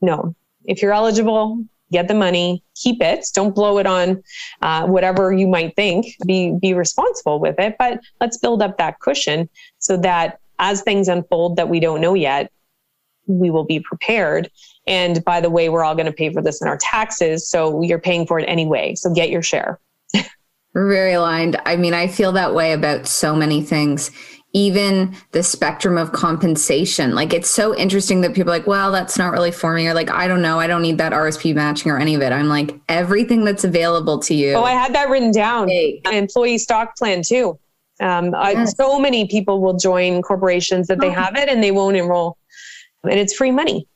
No. If you're eligible, get the money, keep it. Don't blow it on uh, whatever you might think. Be be responsible with it, but let's build up that cushion so that as things unfold that we don't know yet, we will be prepared. And by the way, we're all going to pay for this in our taxes, so you're paying for it anyway. So get your share. Very aligned. I mean, I feel that way about so many things even the spectrum of compensation. Like it's so interesting that people are like, well, that's not really for me, or like, I don't know, I don't need that RSP matching or any of it. I'm like, everything that's available to you. Oh, I had that written down. Hey. Employee stock plan too. Um, yes. I, so many people will join corporations that they oh. have it and they won't enroll. And it's free money.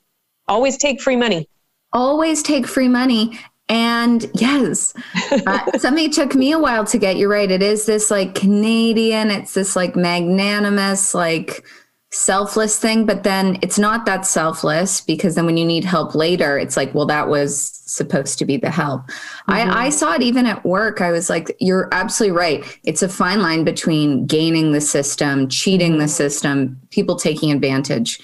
Always take free money. Always take free money. And yes, uh, something took me a while to get. You're right. It is this like Canadian, it's this like magnanimous, like selfless thing. But then it's not that selfless because then when you need help later, it's like, well, that was supposed to be the help. Mm-hmm. I, I saw it even at work. I was like, you're absolutely right. It's a fine line between gaining the system, cheating the system, people taking advantage,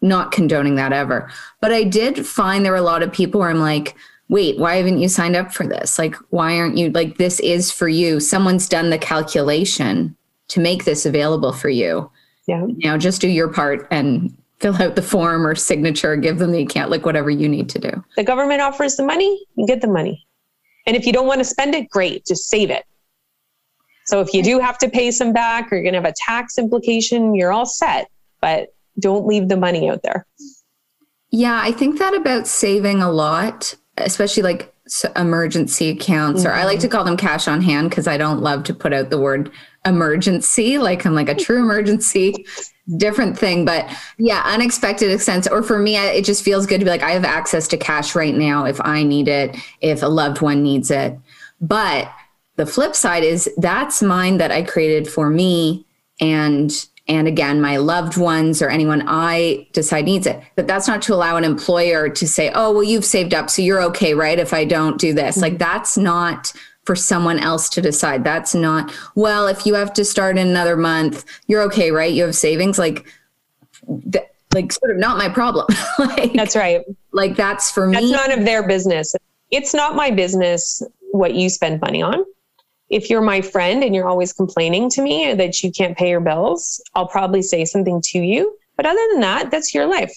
not condoning that ever. But I did find there were a lot of people where I'm like, wait, why haven't you signed up for this? Like, why aren't you like, this is for you? Someone's done the calculation to make this available for you. Yeah. Now just do your part and fill out the form or signature, give them the account, like whatever you need to do. The government offers the money, you get the money. And if you don't want to spend it, great, just save it. So if you do have to pay some back or you're going to have a tax implication, you're all set, but don't leave the money out there. Yeah, I think that about saving a lot especially like emergency accounts, mm-hmm. or I like to mm-hmm. call them cash on hand because I don't love to put out the word emergency. Like I'm like a true emergency, different thing. But yeah, unexpected expense. Or for me, it just feels good to be like, I have access to cash right now if I need it, if a loved one needs it. But the flip side is that's mine that I created for me. And and again my loved ones or anyone i decide needs it. But that's not to allow an employer to say oh well you've saved up so you're okay right if i don't do this. Mm-hmm. like that's not for someone else to decide. That's not well if you have to start in another month you're okay right? You have savings. Like th- like sort of not my problem. Like that's right. like that's for me. that's none of their business. It's not my business what you spend money on if you're my friend and you're always complaining to me that you can't pay your bills, I'll probably say something to you. But other than that, that's your life.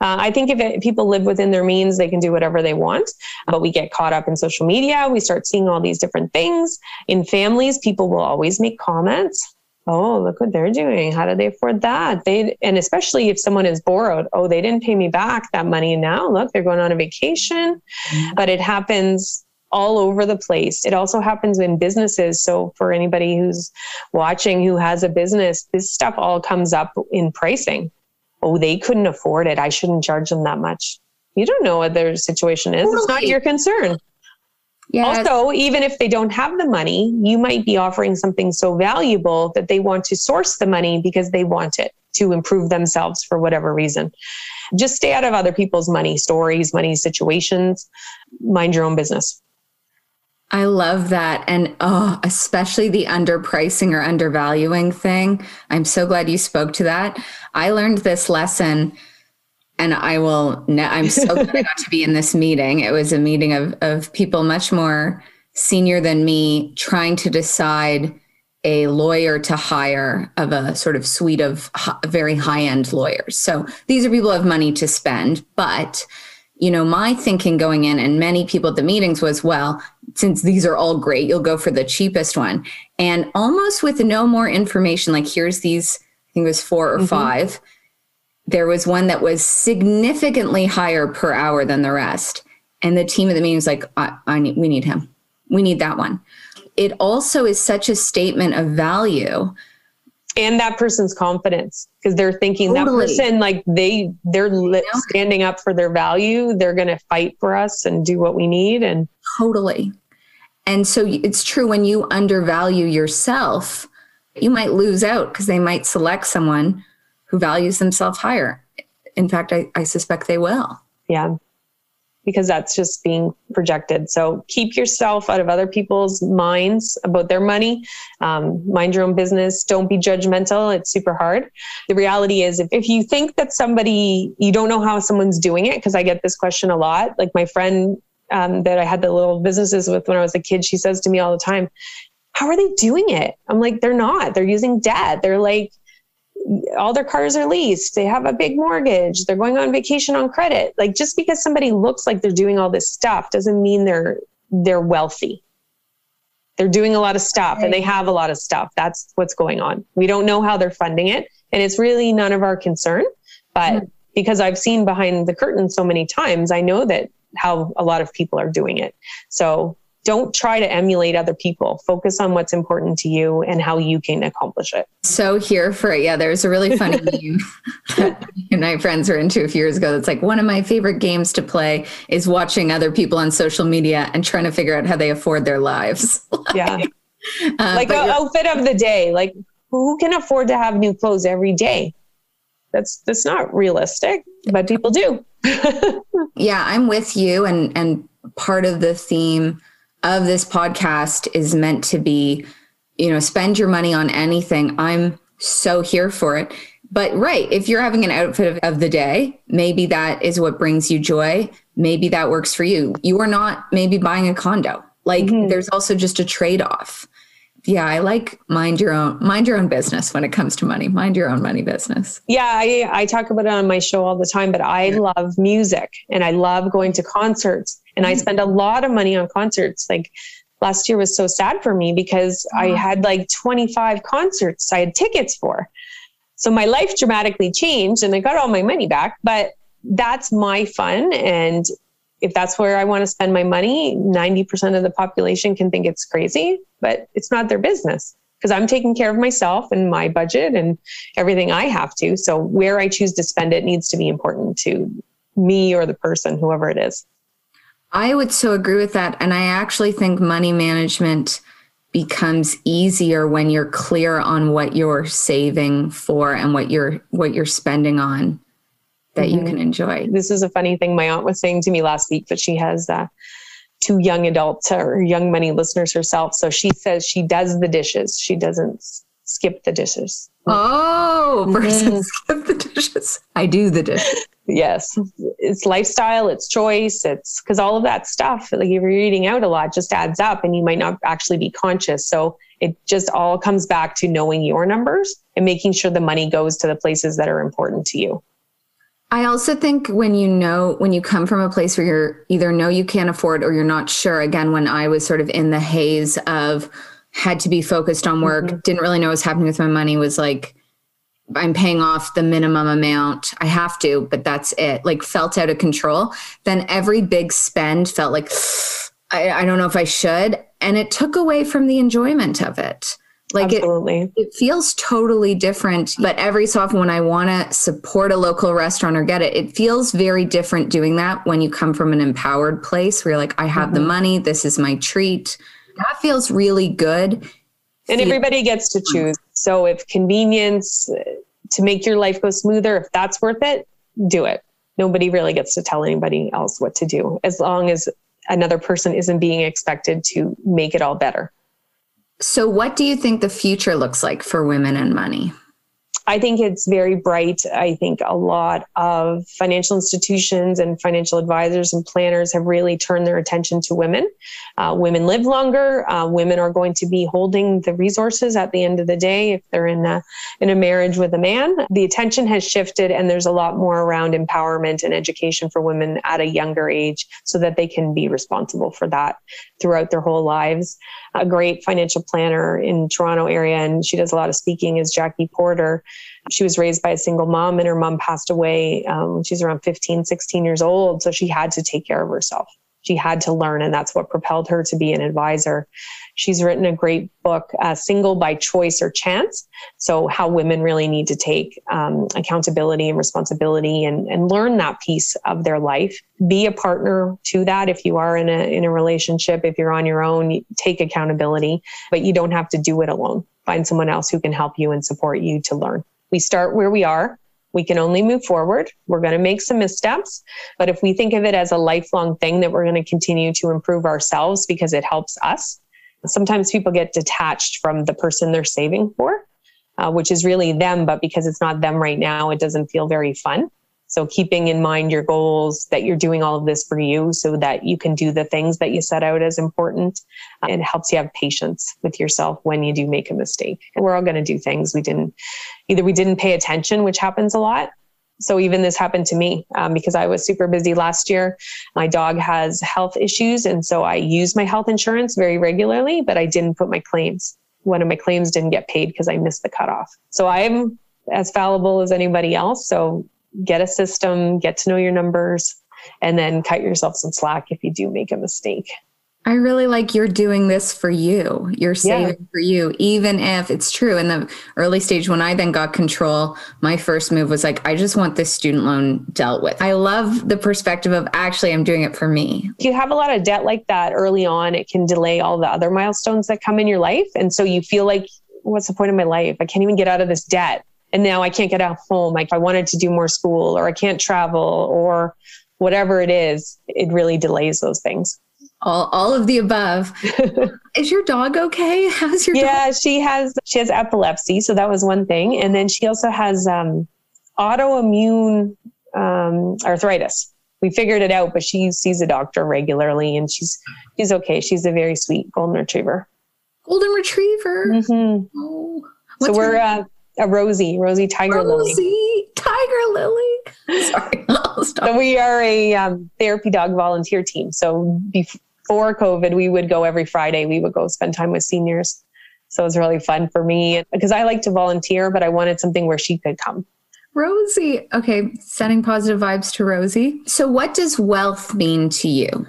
Uh, I think if it, people live within their means, they can do whatever they want. But we get caught up in social media. We start seeing all these different things. In families, people will always make comments. Oh, look what they're doing. How do they afford that? They and especially if someone is borrowed, oh, they didn't pay me back that money. Now look, they're going on a vacation. Mm-hmm. But it happens all over the place. It also happens in businesses. So, for anybody who's watching who has a business, this stuff all comes up in pricing. Oh, they couldn't afford it. I shouldn't charge them that much. You don't know what their situation is. It's not your concern. Yes. Also, even if they don't have the money, you might be offering something so valuable that they want to source the money because they want it to improve themselves for whatever reason. Just stay out of other people's money stories, money situations. Mind your own business. I love that. And oh, especially the underpricing or undervaluing thing. I'm so glad you spoke to that. I learned this lesson and I will. Ne- I'm so glad I got to be in this meeting. It was a meeting of of people much more senior than me, trying to decide a lawyer to hire of a sort of suite of very high end lawyers. So these are people who have money to spend, but you know, my thinking going in and many people at the meetings was, well, since these are all great, you'll go for the cheapest one. And almost with no more information, like here's these, I think it was four or mm-hmm. five, there was one that was significantly higher per hour than the rest. And the team at the meeting was like, I, I need, we need him. We need that one. It also is such a statement of value and that person's confidence because they're thinking totally. that person like they they're standing up for their value they're going to fight for us and do what we need and totally and so it's true when you undervalue yourself you might lose out because they might select someone who values themselves higher in fact I, I suspect they will yeah because that's just being projected. So keep yourself out of other people's minds about their money. Um, mind your own business. Don't be judgmental. It's super hard. The reality is, if, if you think that somebody, you don't know how someone's doing it, because I get this question a lot. Like my friend um, that I had the little businesses with when I was a kid, she says to me all the time, How are they doing it? I'm like, They're not. They're using debt. They're like, all their cars are leased. They have a big mortgage. They're going on vacation on credit. Like just because somebody looks like they're doing all this stuff doesn't mean they're they're wealthy. They're doing a lot of stuff and they have a lot of stuff. That's what's going on. We don't know how they're funding it and it's really none of our concern, but mm-hmm. because I've seen behind the curtain so many times, I know that how a lot of people are doing it. So don't try to emulate other people. Focus on what's important to you and how you can accomplish it. So here for it. Yeah, there's a really funny meme that my friends were into a few years ago. That's like one of my favorite games to play is watching other people on social media and trying to figure out how they afford their lives. like, yeah. Uh, like an outfit of the day. Like who can afford to have new clothes every day? That's that's not realistic, but people do. Yeah, I'm with you and and part of the theme of this podcast is meant to be, you know, spend your money on anything. I'm so here for it. But right, if you're having an outfit of, of, the day, maybe that is what brings you joy. Maybe that works for you. You are not maybe buying a condo. Like mm-hmm. there's also just a trade off yeah, I like mind your own mind your own business when it comes to money. Mind your own money business. Yeah, I, I talk about it on my show all the time, but I yeah. love music and I love going to concerts and I mm-hmm. spend a lot of money on concerts. Like last year was so sad for me because I had like 25 concerts I had tickets for. So my life dramatically changed and I got all my money back, but that's my fun and if that's where I want to spend my money, 90% of the population can think it's crazy, but it's not their business because I'm taking care of myself and my budget and everything I have to. So where I choose to spend it needs to be important to me or the person, whoever it is. I would so agree with that. And I actually think money management becomes easier when you're clear on what you're saving for and what you're what you're spending on that mm-hmm. you can enjoy. This is a funny thing my aunt was saying to me last week that she has uh, two young adults or young money listeners herself. So she says she does the dishes. She doesn't skip the dishes. Oh, versus mm-hmm. skip the dishes. I do the dishes. yes. It's lifestyle, it's choice, it's because all of that stuff, like if you're eating out a lot, just adds up and you might not actually be conscious. So it just all comes back to knowing your numbers and making sure the money goes to the places that are important to you. I also think when you know, when you come from a place where you're either know you can't afford or you're not sure, again, when I was sort of in the haze of had to be focused on work, mm-hmm. didn't really know what was happening with my money, was like, I'm paying off the minimum amount. I have to, but that's it. Like felt out of control. Then every big spend felt like, I, I don't know if I should. And it took away from the enjoyment of it. Like Absolutely. It, it feels totally different. But every so often, when I want to support a local restaurant or get it, it feels very different doing that when you come from an empowered place where you're like, I have mm-hmm. the money, this is my treat. That feels really good. And everybody gets to choose. So if convenience to make your life go smoother, if that's worth it, do it. Nobody really gets to tell anybody else what to do as long as another person isn't being expected to make it all better. So, what do you think the future looks like for women and money? I think it's very bright. I think a lot of financial institutions and financial advisors and planners have really turned their attention to women. Uh, women live longer. Uh, women are going to be holding the resources at the end of the day if they're in a in a marriage with a man. The attention has shifted, and there's a lot more around empowerment and education for women at a younger age, so that they can be responsible for that throughout their whole lives. A great financial planner in Toronto area, and she does a lot of speaking, is Jackie Porter. She was raised by a single mom, and her mom passed away um, when she was around 15, 16 years old. So she had to take care of herself. She had to learn, and that's what propelled her to be an advisor. She's written a great book, uh, Single by Choice or Chance. So, how women really need to take um, accountability and responsibility and, and learn that piece of their life. Be a partner to that if you are in a, in a relationship. If you're on your own, take accountability, but you don't have to do it alone. Find someone else who can help you and support you to learn. We start where we are. We can only move forward. We're going to make some missteps. But if we think of it as a lifelong thing that we're going to continue to improve ourselves because it helps us, sometimes people get detached from the person they're saving for, uh, which is really them. But because it's not them right now, it doesn't feel very fun. So keeping in mind your goals that you're doing all of this for you so that you can do the things that you set out as important uh, and helps you have patience with yourself when you do make a mistake. And we're all going to do things we didn't either we didn't pay attention, which happens a lot. So even this happened to me um, because I was super busy last year. My dog has health issues, and so I use my health insurance very regularly, but I didn't put my claims. One of my claims didn't get paid because I missed the cutoff. So I'm as fallible as anybody else. So get a system, get to know your numbers, and then cut yourself some slack if you do make a mistake. I really like you're doing this for you. You're saving yeah. for you, even if it's true. In the early stage, when I then got control, my first move was like, I just want this student loan dealt with. I love the perspective of actually, I'm doing it for me. If you have a lot of debt like that early on, it can delay all the other milestones that come in your life. And so you feel like, what's the point of my life? I can't even get out of this debt and now I can't get out home. Like I wanted to do more school or I can't travel or whatever it is, it really delays those things. All, all of the above. is your dog okay? How's your yeah, dog? she has she has epilepsy, so that was one thing. And then she also has um, autoimmune um, arthritis. We figured it out, but she sees a doctor regularly and she's she's okay. She's a very sweet golden retriever. Golden retriever. Mm-hmm. Oh. so we're uh, a Rosie, Rosie Tiger Lily. Rosie, Lily. Tiger Lily. Sorry. so we are a um, therapy dog volunteer team. So before COVID, we would go every Friday. We would go spend time with seniors. So it was really fun for me because I like to volunteer, but I wanted something where she could come. Rosie. Okay, sending positive vibes to Rosie. So, what does wealth mean to you?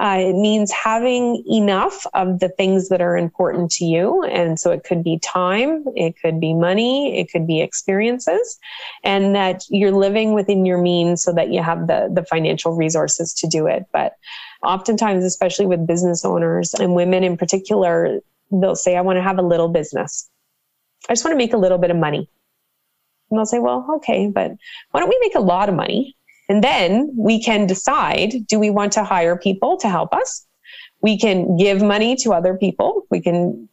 Uh, it means having enough of the things that are important to you. And so it could be time, it could be money, it could be experiences, and that you're living within your means so that you have the, the financial resources to do it. But oftentimes, especially with business owners and women in particular, they'll say, I want to have a little business. I just want to make a little bit of money. And they'll say, well, okay, but why don't we make a lot of money? And then we can decide do we want to hire people to help us? We can give money to other people. We can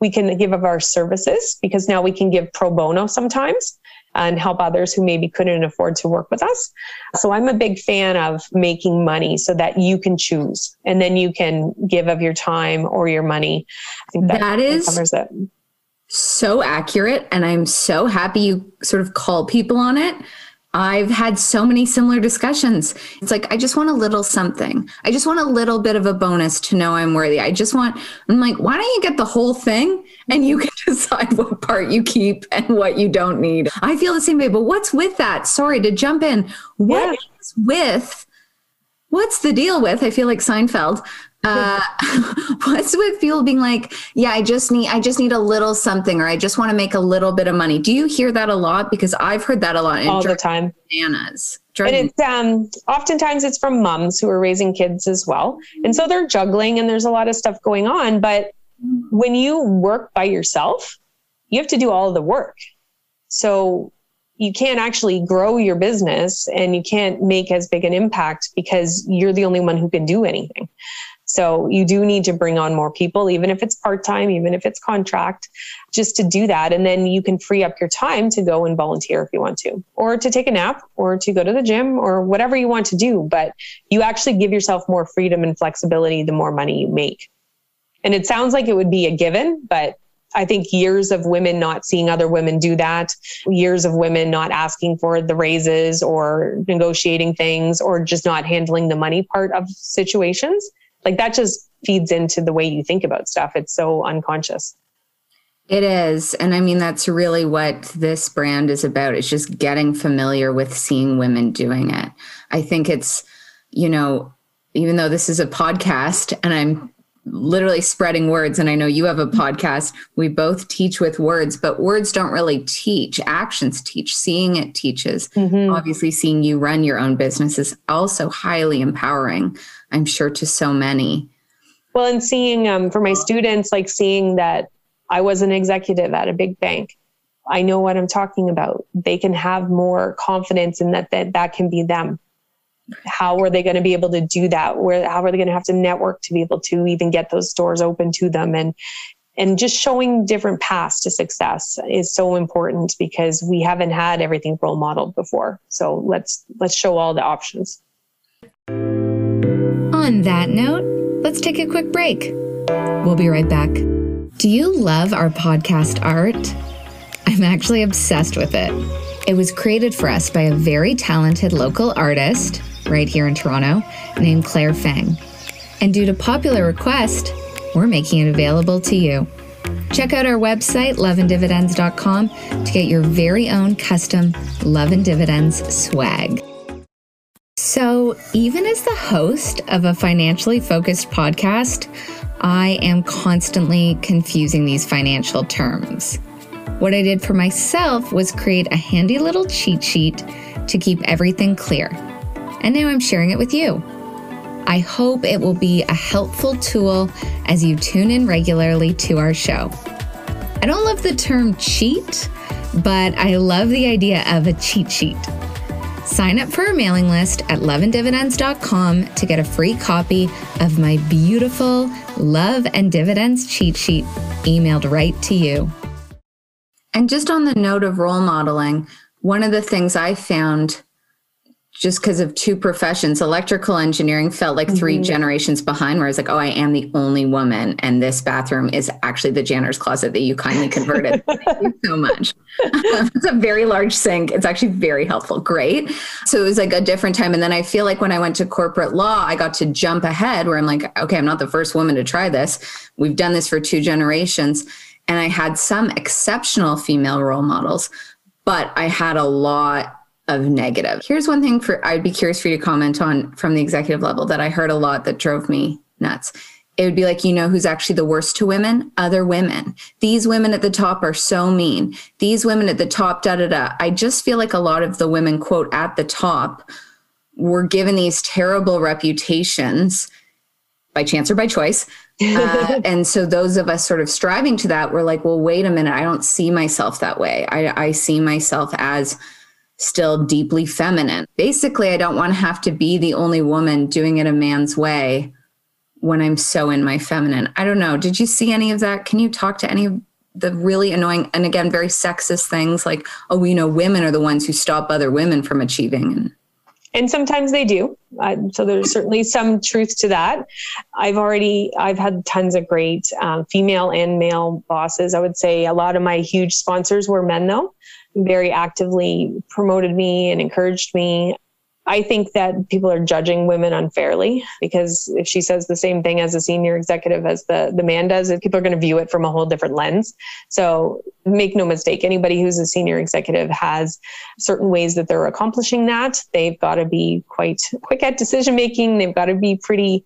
we can give of our services because now we can give pro bono sometimes and help others who maybe couldn't afford to work with us. So I'm a big fan of making money so that you can choose and then you can give of your time or your money. I think that, that is covers it. So accurate. And I'm so happy you sort of call people on it I've had so many similar discussions. It's like, I just want a little something. I just want a little bit of a bonus to know I'm worthy. I just want, I'm like, why don't you get the whole thing and you can decide what part you keep and what you don't need? I feel the same way, but what's with that? Sorry to jump in. What yeah. with, what's the deal with? I feel like Seinfeld uh, what's with people being like, yeah, I just need, I just need a little something, or I just want to make a little bit of money. Do you hear that a lot? Because I've heard that a lot all the time. Bananas. And it's um, oftentimes it's from moms who are raising kids as well, and so they're juggling, and there's a lot of stuff going on. But when you work by yourself, you have to do all of the work. So you can't actually grow your business and you can't make as big an impact because you're the only one who can do anything. So you do need to bring on more people, even if it's part time, even if it's contract, just to do that. And then you can free up your time to go and volunteer if you want to, or to take a nap, or to go to the gym, or whatever you want to do. But you actually give yourself more freedom and flexibility the more money you make. And it sounds like it would be a given, but I think years of women not seeing other women do that, years of women not asking for the raises or negotiating things or just not handling the money part of situations, like that just feeds into the way you think about stuff. It's so unconscious. It is. And I mean, that's really what this brand is about. It's just getting familiar with seeing women doing it. I think it's, you know, even though this is a podcast and I'm literally spreading words and i know you have a podcast we both teach with words but words don't really teach actions teach seeing it teaches mm-hmm. obviously seeing you run your own business is also highly empowering i'm sure to so many. Well and seeing um, for my students like seeing that i was an executive at a big bank i know what i'm talking about. They can have more confidence in that that, that can be them. How are they going to be able to do that? Where how are they going to have to network to be able to even get those doors open to them? And and just showing different paths to success is so important because we haven't had everything role modeled before. So let's let's show all the options on that note let's take a quick break we'll be right back do you love our podcast art i'm actually obsessed with it it was created for us by a very talented local artist right here in Toronto named Claire Fang. And due to popular request, we're making it available to you. Check out our website, loveanddividends.com, to get your very own custom Love and Dividends swag. So, even as the host of a financially focused podcast, I am constantly confusing these financial terms. What I did for myself was create a handy little cheat sheet to keep everything clear and now I'm sharing it with you. I hope it will be a helpful tool as you tune in regularly to our show. I don't love the term cheat, but I love the idea of a cheat sheet. Sign up for our mailing list at loveanddividends.com to get a free copy of my beautiful Love and Dividends cheat sheet emailed right to you. And just on the note of role modeling, one of the things I found just because of two professions, electrical engineering felt like 3 mm-hmm. generations behind, where I was like, oh, I am the only woman, and this bathroom is actually the janitor's closet that you kindly converted. Thank you so much. it's a very large sink. It's actually very helpful. Great. So it was like a different time. And then I feel like when I went to corporate law, I got to jump ahead where I'm like, okay, I'm not the first woman to try this. We've done this for two generations. And I had some exceptional female role models, but I had a lot of negative. Here's one thing for I'd be curious for you to comment on from the executive level that I heard a lot that drove me nuts. It would be like, you know, who's actually the worst to women? Other women. These women at the top are so mean. These women at the top, da da da. I just feel like a lot of the women, quote, at the top were given these terrible reputations by chance or by choice. Uh, and so those of us sort of striving to that were like, well, wait a minute, I don't see myself that way. I, I see myself as still deeply feminine. Basically, I don't want to have to be the only woman doing it a man's way when I'm so in my feminine. I don't know. Did you see any of that? Can you talk to any of the really annoying and again very sexist things like, oh, you know, women are the ones who stop other women from achieving and and sometimes they do uh, so there's certainly some truth to that i've already i've had tons of great um, female and male bosses i would say a lot of my huge sponsors were men though very actively promoted me and encouraged me. I think that people are judging women unfairly because if she says the same thing as a senior executive as the, the man does, people are going to view it from a whole different lens. So make no mistake, anybody who's a senior executive has certain ways that they're accomplishing that. They've got to be quite quick at decision making. They've got to be pretty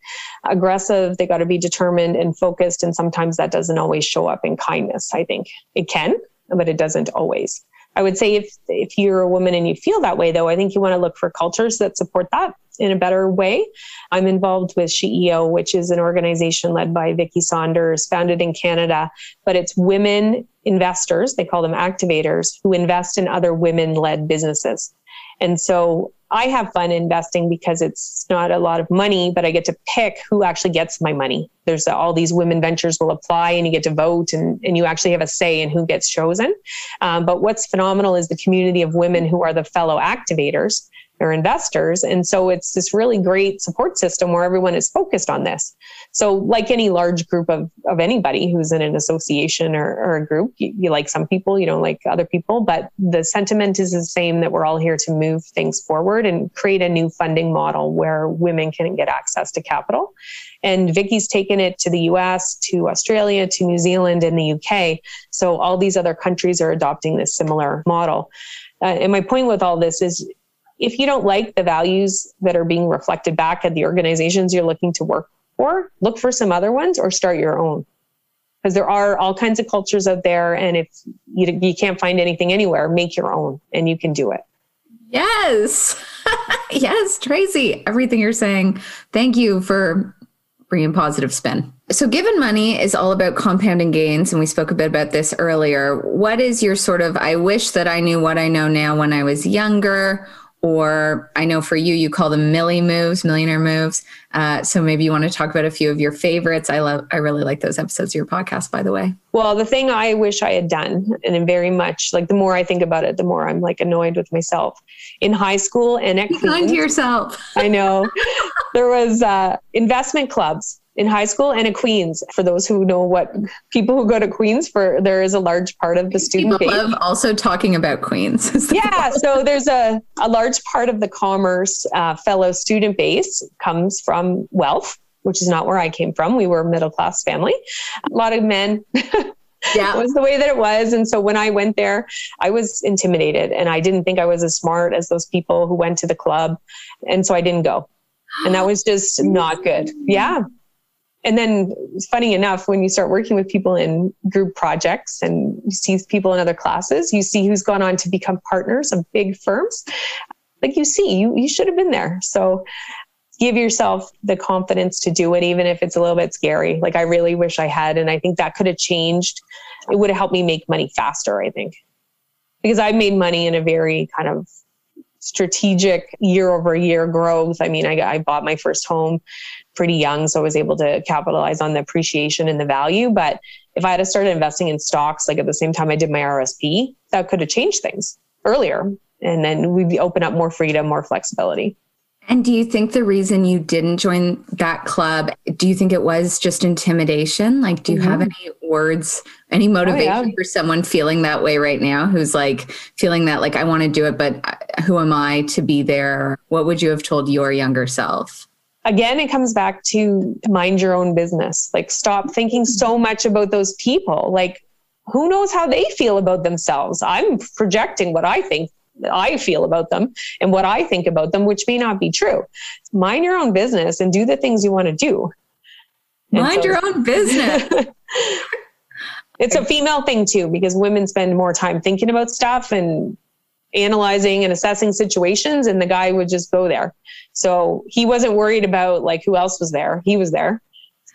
aggressive. They've got to be determined and focused. And sometimes that doesn't always show up in kindness. I think it can, but it doesn't always. I would say if if you're a woman and you feel that way, though, I think you want to look for cultures that support that in a better way. I'm involved with SheEO, which is an organization led by Vicki Saunders, founded in Canada, but it's women investors, they call them activators, who invest in other women led businesses. And so I have fun investing because it's not a lot of money, but I get to pick who actually gets my money. There's all these women ventures will apply and you get to vote and, and you actually have a say in who gets chosen. Um, but what's phenomenal is the community of women who are the fellow activators or investors. And so it's this really great support system where everyone is focused on this. So, like any large group of, of anybody who's in an association or, or a group, you, you like some people, you don't like other people, but the sentiment is the same that we're all here to move things forward and create a new funding model where women can get access to capital. And Vicki's taken it to the US, to Australia, to New Zealand, and the UK. So all these other countries are adopting this similar model. Uh, and my point with all this is if you don't like the values that are being reflected back at the organizations you're looking to work for, look for some other ones or start your own. Because there are all kinds of cultures out there. And if you, you can't find anything anywhere, make your own and you can do it. Yes. yes, Tracy, everything you're saying. Thank you for bringing positive spin. So, given money is all about compounding gains, and we spoke a bit about this earlier, what is your sort of, I wish that I knew what I know now when I was younger? Or I know for you, you call them Millie moves, millionaire moves. Uh, so maybe you want to talk about a few of your favorites. I love, I really like those episodes of your podcast, by the way. Well, the thing I wish I had done, and very much like the more I think about it, the more I'm like annoyed with myself. In high school and at Be Queen's, kind to yourself. I know there was uh, investment clubs in high school and at Queen's. For those who know what people who go to Queen's for, there is a large part of the student people base. Love also talking about Queen's. yeah, so there's a, a large part of the commerce uh, fellow student base comes from wealth, which is not where I came from. We were a middle class family, a lot of men. yeah. it was the way that it was. And so when I went there, I was intimidated and I didn't think I was as smart as those people who went to the club. And so I didn't go. And that was just not good. Yeah and then funny enough when you start working with people in group projects and you see people in other classes you see who's gone on to become partners of big firms. Like you see you, you should have been there. So give yourself the confidence to do it even if it's a little bit scary. Like i really wish i had and i think that could have changed. It would have helped me make money faster i think. Because i made money in a very kind of strategic year over year growth. I mean, I, I bought my first home pretty young, so I was able to capitalize on the appreciation and the value. But if I had started investing in stocks, like at the same time I did my RSP, that could have changed things earlier. And then we'd open up more freedom, more flexibility. And do you think the reason you didn't join that club, do you think it was just intimidation? Like, do you mm-hmm. have any words, any motivation oh, yeah. for someone feeling that way right now who's like feeling that, like, I want to do it, but uh, who am I to be there? What would you have told your younger self? Again, it comes back to mind your own business. Like, stop thinking so mm-hmm. much about those people. Like, who knows how they feel about themselves? I'm projecting what I think I feel about them and what I think about them, which may not be true. Mind your own business and do the things you want to do. Mind so, your own business. it's a female thing too, because women spend more time thinking about stuff and analyzing and assessing situations, and the guy would just go there. So he wasn't worried about like who else was there. He was there.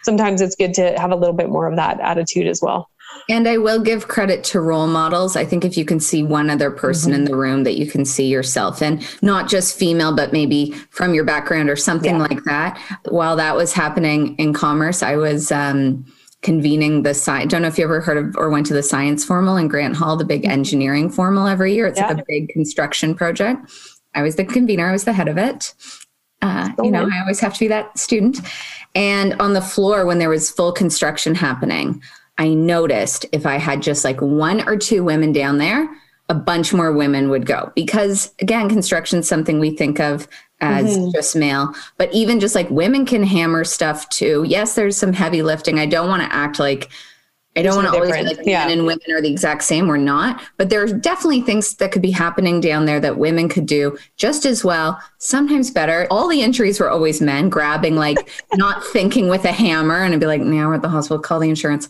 Sometimes it's good to have a little bit more of that attitude as well. And I will give credit to role models. I think if you can see one other person mm-hmm. in the room that you can see yourself in, not just female, but maybe from your background or something yeah. like that. While that was happening in commerce, I was um, convening the science. I don't know if you ever heard of or went to the science formal in Grant Hall, the big mm-hmm. engineering formal every year. It's yeah. like a big construction project. I was the convener, I was the head of it. Uh, you know, I always have to be that student. And on the floor, when there was full construction happening, I noticed if I had just like one or two women down there, a bunch more women would go because again, construction is something we think of as mm-hmm. just male, but even just like women can hammer stuff too. Yes, there's some heavy lifting. I don't want to act like I don't want to always be like yeah. men and women are the exact same. We're not, but there's definitely things that could be happening down there that women could do just as well, sometimes better. All the injuries were always men grabbing, like not thinking with a hammer, and I'd be like, "Now we're at the hospital. Call the insurance."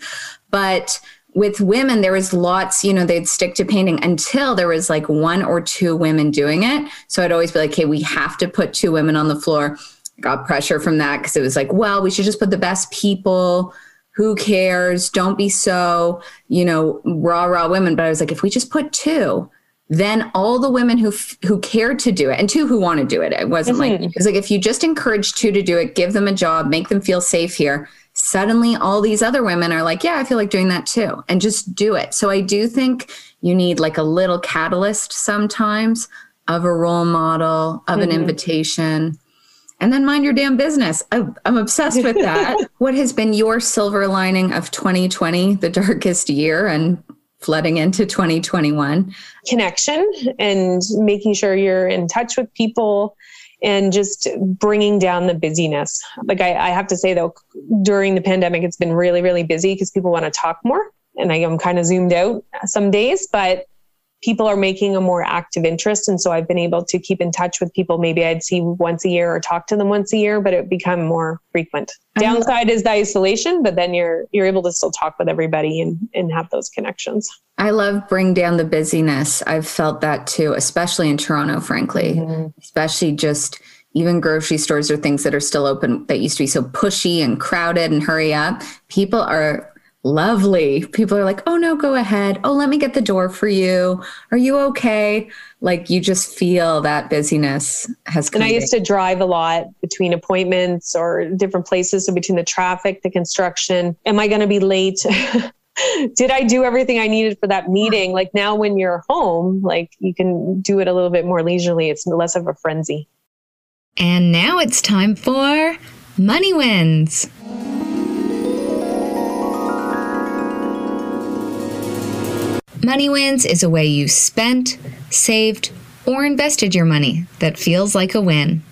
But with women, there was lots, you know, they'd stick to painting until there was like one or two women doing it. So I'd always be like, hey, we have to put two women on the floor. Got pressure from that because it was like, well, we should just put the best people. Who cares? Don't be so, you know, raw, raw women. But I was like, if we just put two, then all the women who who cared to do it and two who want to do it it wasn't mm-hmm. like it's like if you just encourage two to do it give them a job make them feel safe here suddenly all these other women are like yeah i feel like doing that too and just do it so i do think you need like a little catalyst sometimes of a role model of mm-hmm. an invitation and then mind your damn business. I'm, obsessed with that. what has been your silver lining of 2020, the darkest year, and flooding into 2021? Connection and making sure you're in touch with people and just bringing down the busyness. Like I, I have to say though, during the pandemic, it's been really, really busy because people want to talk more. And I am kind of zoomed out some days, but people are making a more active interest. And so I've been able to keep in touch with people. Maybe I'd see once a year or talk to them once a year, but it become more frequent. Downside is the isolation, but then you're you're able to still talk with everybody and, and have those connections. I love bring down the busyness. I've felt that too, especially in Toronto, frankly. Mm-hmm. Especially just even grocery stores or things that are still open that used to be so pushy and crowded and hurry up. People are lovely. People are like, oh no, go ahead. Oh, let me get the door for you. Are you okay? Like you just feel that busyness has come. And I used to drive a lot between appointments or different places. So between the traffic, the construction, am I going to be late? Did I do everything I needed for that meeting? Like now when you're home, like you can do it a little bit more leisurely. It's less of a frenzy. And now it's time for Money Wins. Money Wins is a way you spent, saved, or invested your money that feels like a win.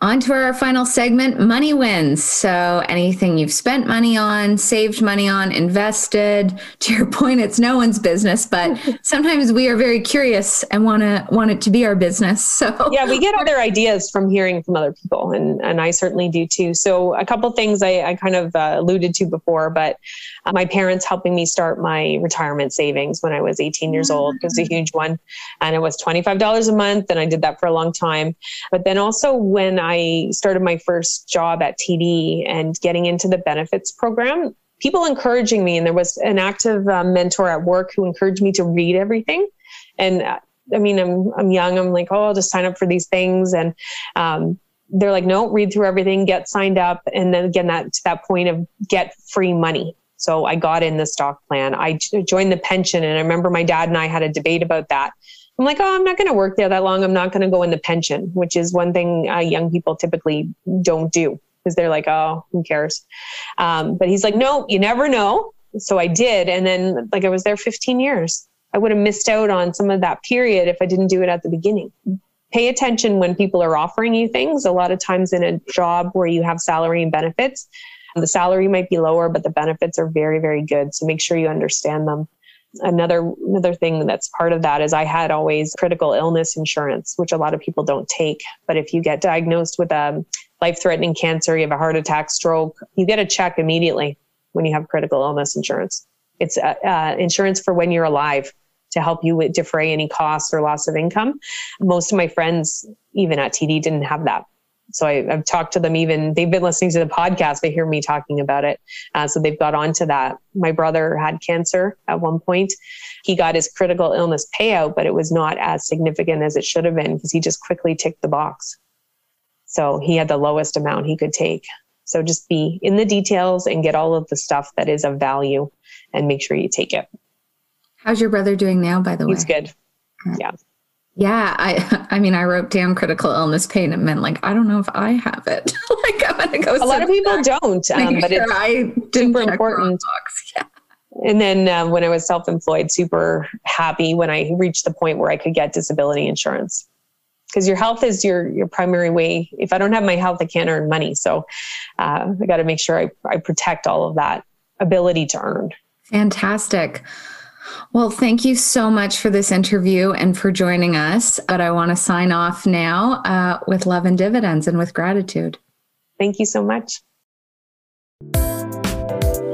On to our final segment money wins. So, anything you've spent money on, saved money on, invested. To your point, it's no one's business, but sometimes we are very curious and want to want it to be our business. So, yeah, we get other ideas from hearing from other people, and, and I certainly do too. So, a couple things I, I kind of uh, alluded to before, but uh, my parents helping me start my retirement savings when I was 18 years old was a mm. huge one. And it was $25 a month, and I did that for a long time. But then also when I started my first job at TD and getting into the benefits program, people encouraging me, and there was an active um, mentor at work who encouraged me to read everything. And uh, I mean, I'm I'm young. I'm like, oh, I'll just sign up for these things, and um, they're like, no, read through everything, get signed up, and then again, that to that point of get free money. So I got in the stock plan. I joined the pension, and I remember my dad and I had a debate about that. I'm like, oh, I'm not going to work there that long. I'm not going to go in the pension, which is one thing uh, young people typically don't do because they're like, oh, who cares? Um, but he's like, no, you never know. So I did. And then, like, I was there 15 years. I would have missed out on some of that period if I didn't do it at the beginning. Pay attention when people are offering you things. A lot of times in a job where you have salary and benefits, the salary might be lower, but the benefits are very, very good. So make sure you understand them another another thing that's part of that is I had always critical illness insurance, which a lot of people don't take. But if you get diagnosed with a life-threatening cancer, you have a heart attack, stroke, you get a check immediately when you have critical illness insurance. It's uh, uh, insurance for when you're alive to help you defray any costs or loss of income. Most of my friends, even at TD, didn't have that so I, have talked to them even they've been listening to the podcast. They hear me talking about it. Uh, so they've got onto that. My brother had cancer at one point. He got his critical illness payout but it was not as significant as it should have been because he just quickly ticked the box. So he had the lowest amount he could take. So just be in the details and get all of the stuff that is of value and make sure you take it. How's your brother doing now by the way? he's good yeah yeah, I I mean I wrote damn critical illness pain and meant like I don't know if I have it. like I'm gonna go. A lot of people don't, um, but sure it's I super important. Yeah. And then uh, when I was self-employed, super happy when I reached the point where I could get disability insurance because your health is your your primary way. If I don't have my health, I can't earn money. So uh, I got to make sure I, I protect all of that ability to earn. Fantastic. Well, thank you so much for this interview and for joining us. But I want to sign off now uh, with love and dividends and with gratitude. Thank you so much.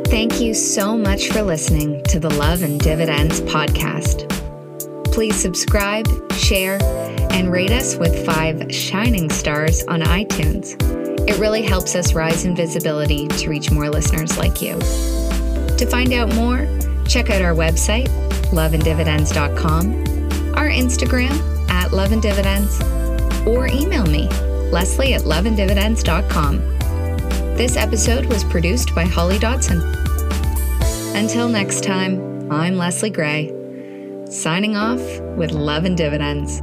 Thank you so much for listening to the Love and Dividends podcast. Please subscribe, share, and rate us with five shining stars on iTunes. It really helps us rise in visibility to reach more listeners like you. To find out more, Check out our website, loveanddividends.com, our Instagram at loveanddividends, or email me, Leslie at loveanddividends.com. This episode was produced by Holly Dodson. Until next time, I'm Leslie Gray, signing off with Love and Dividends.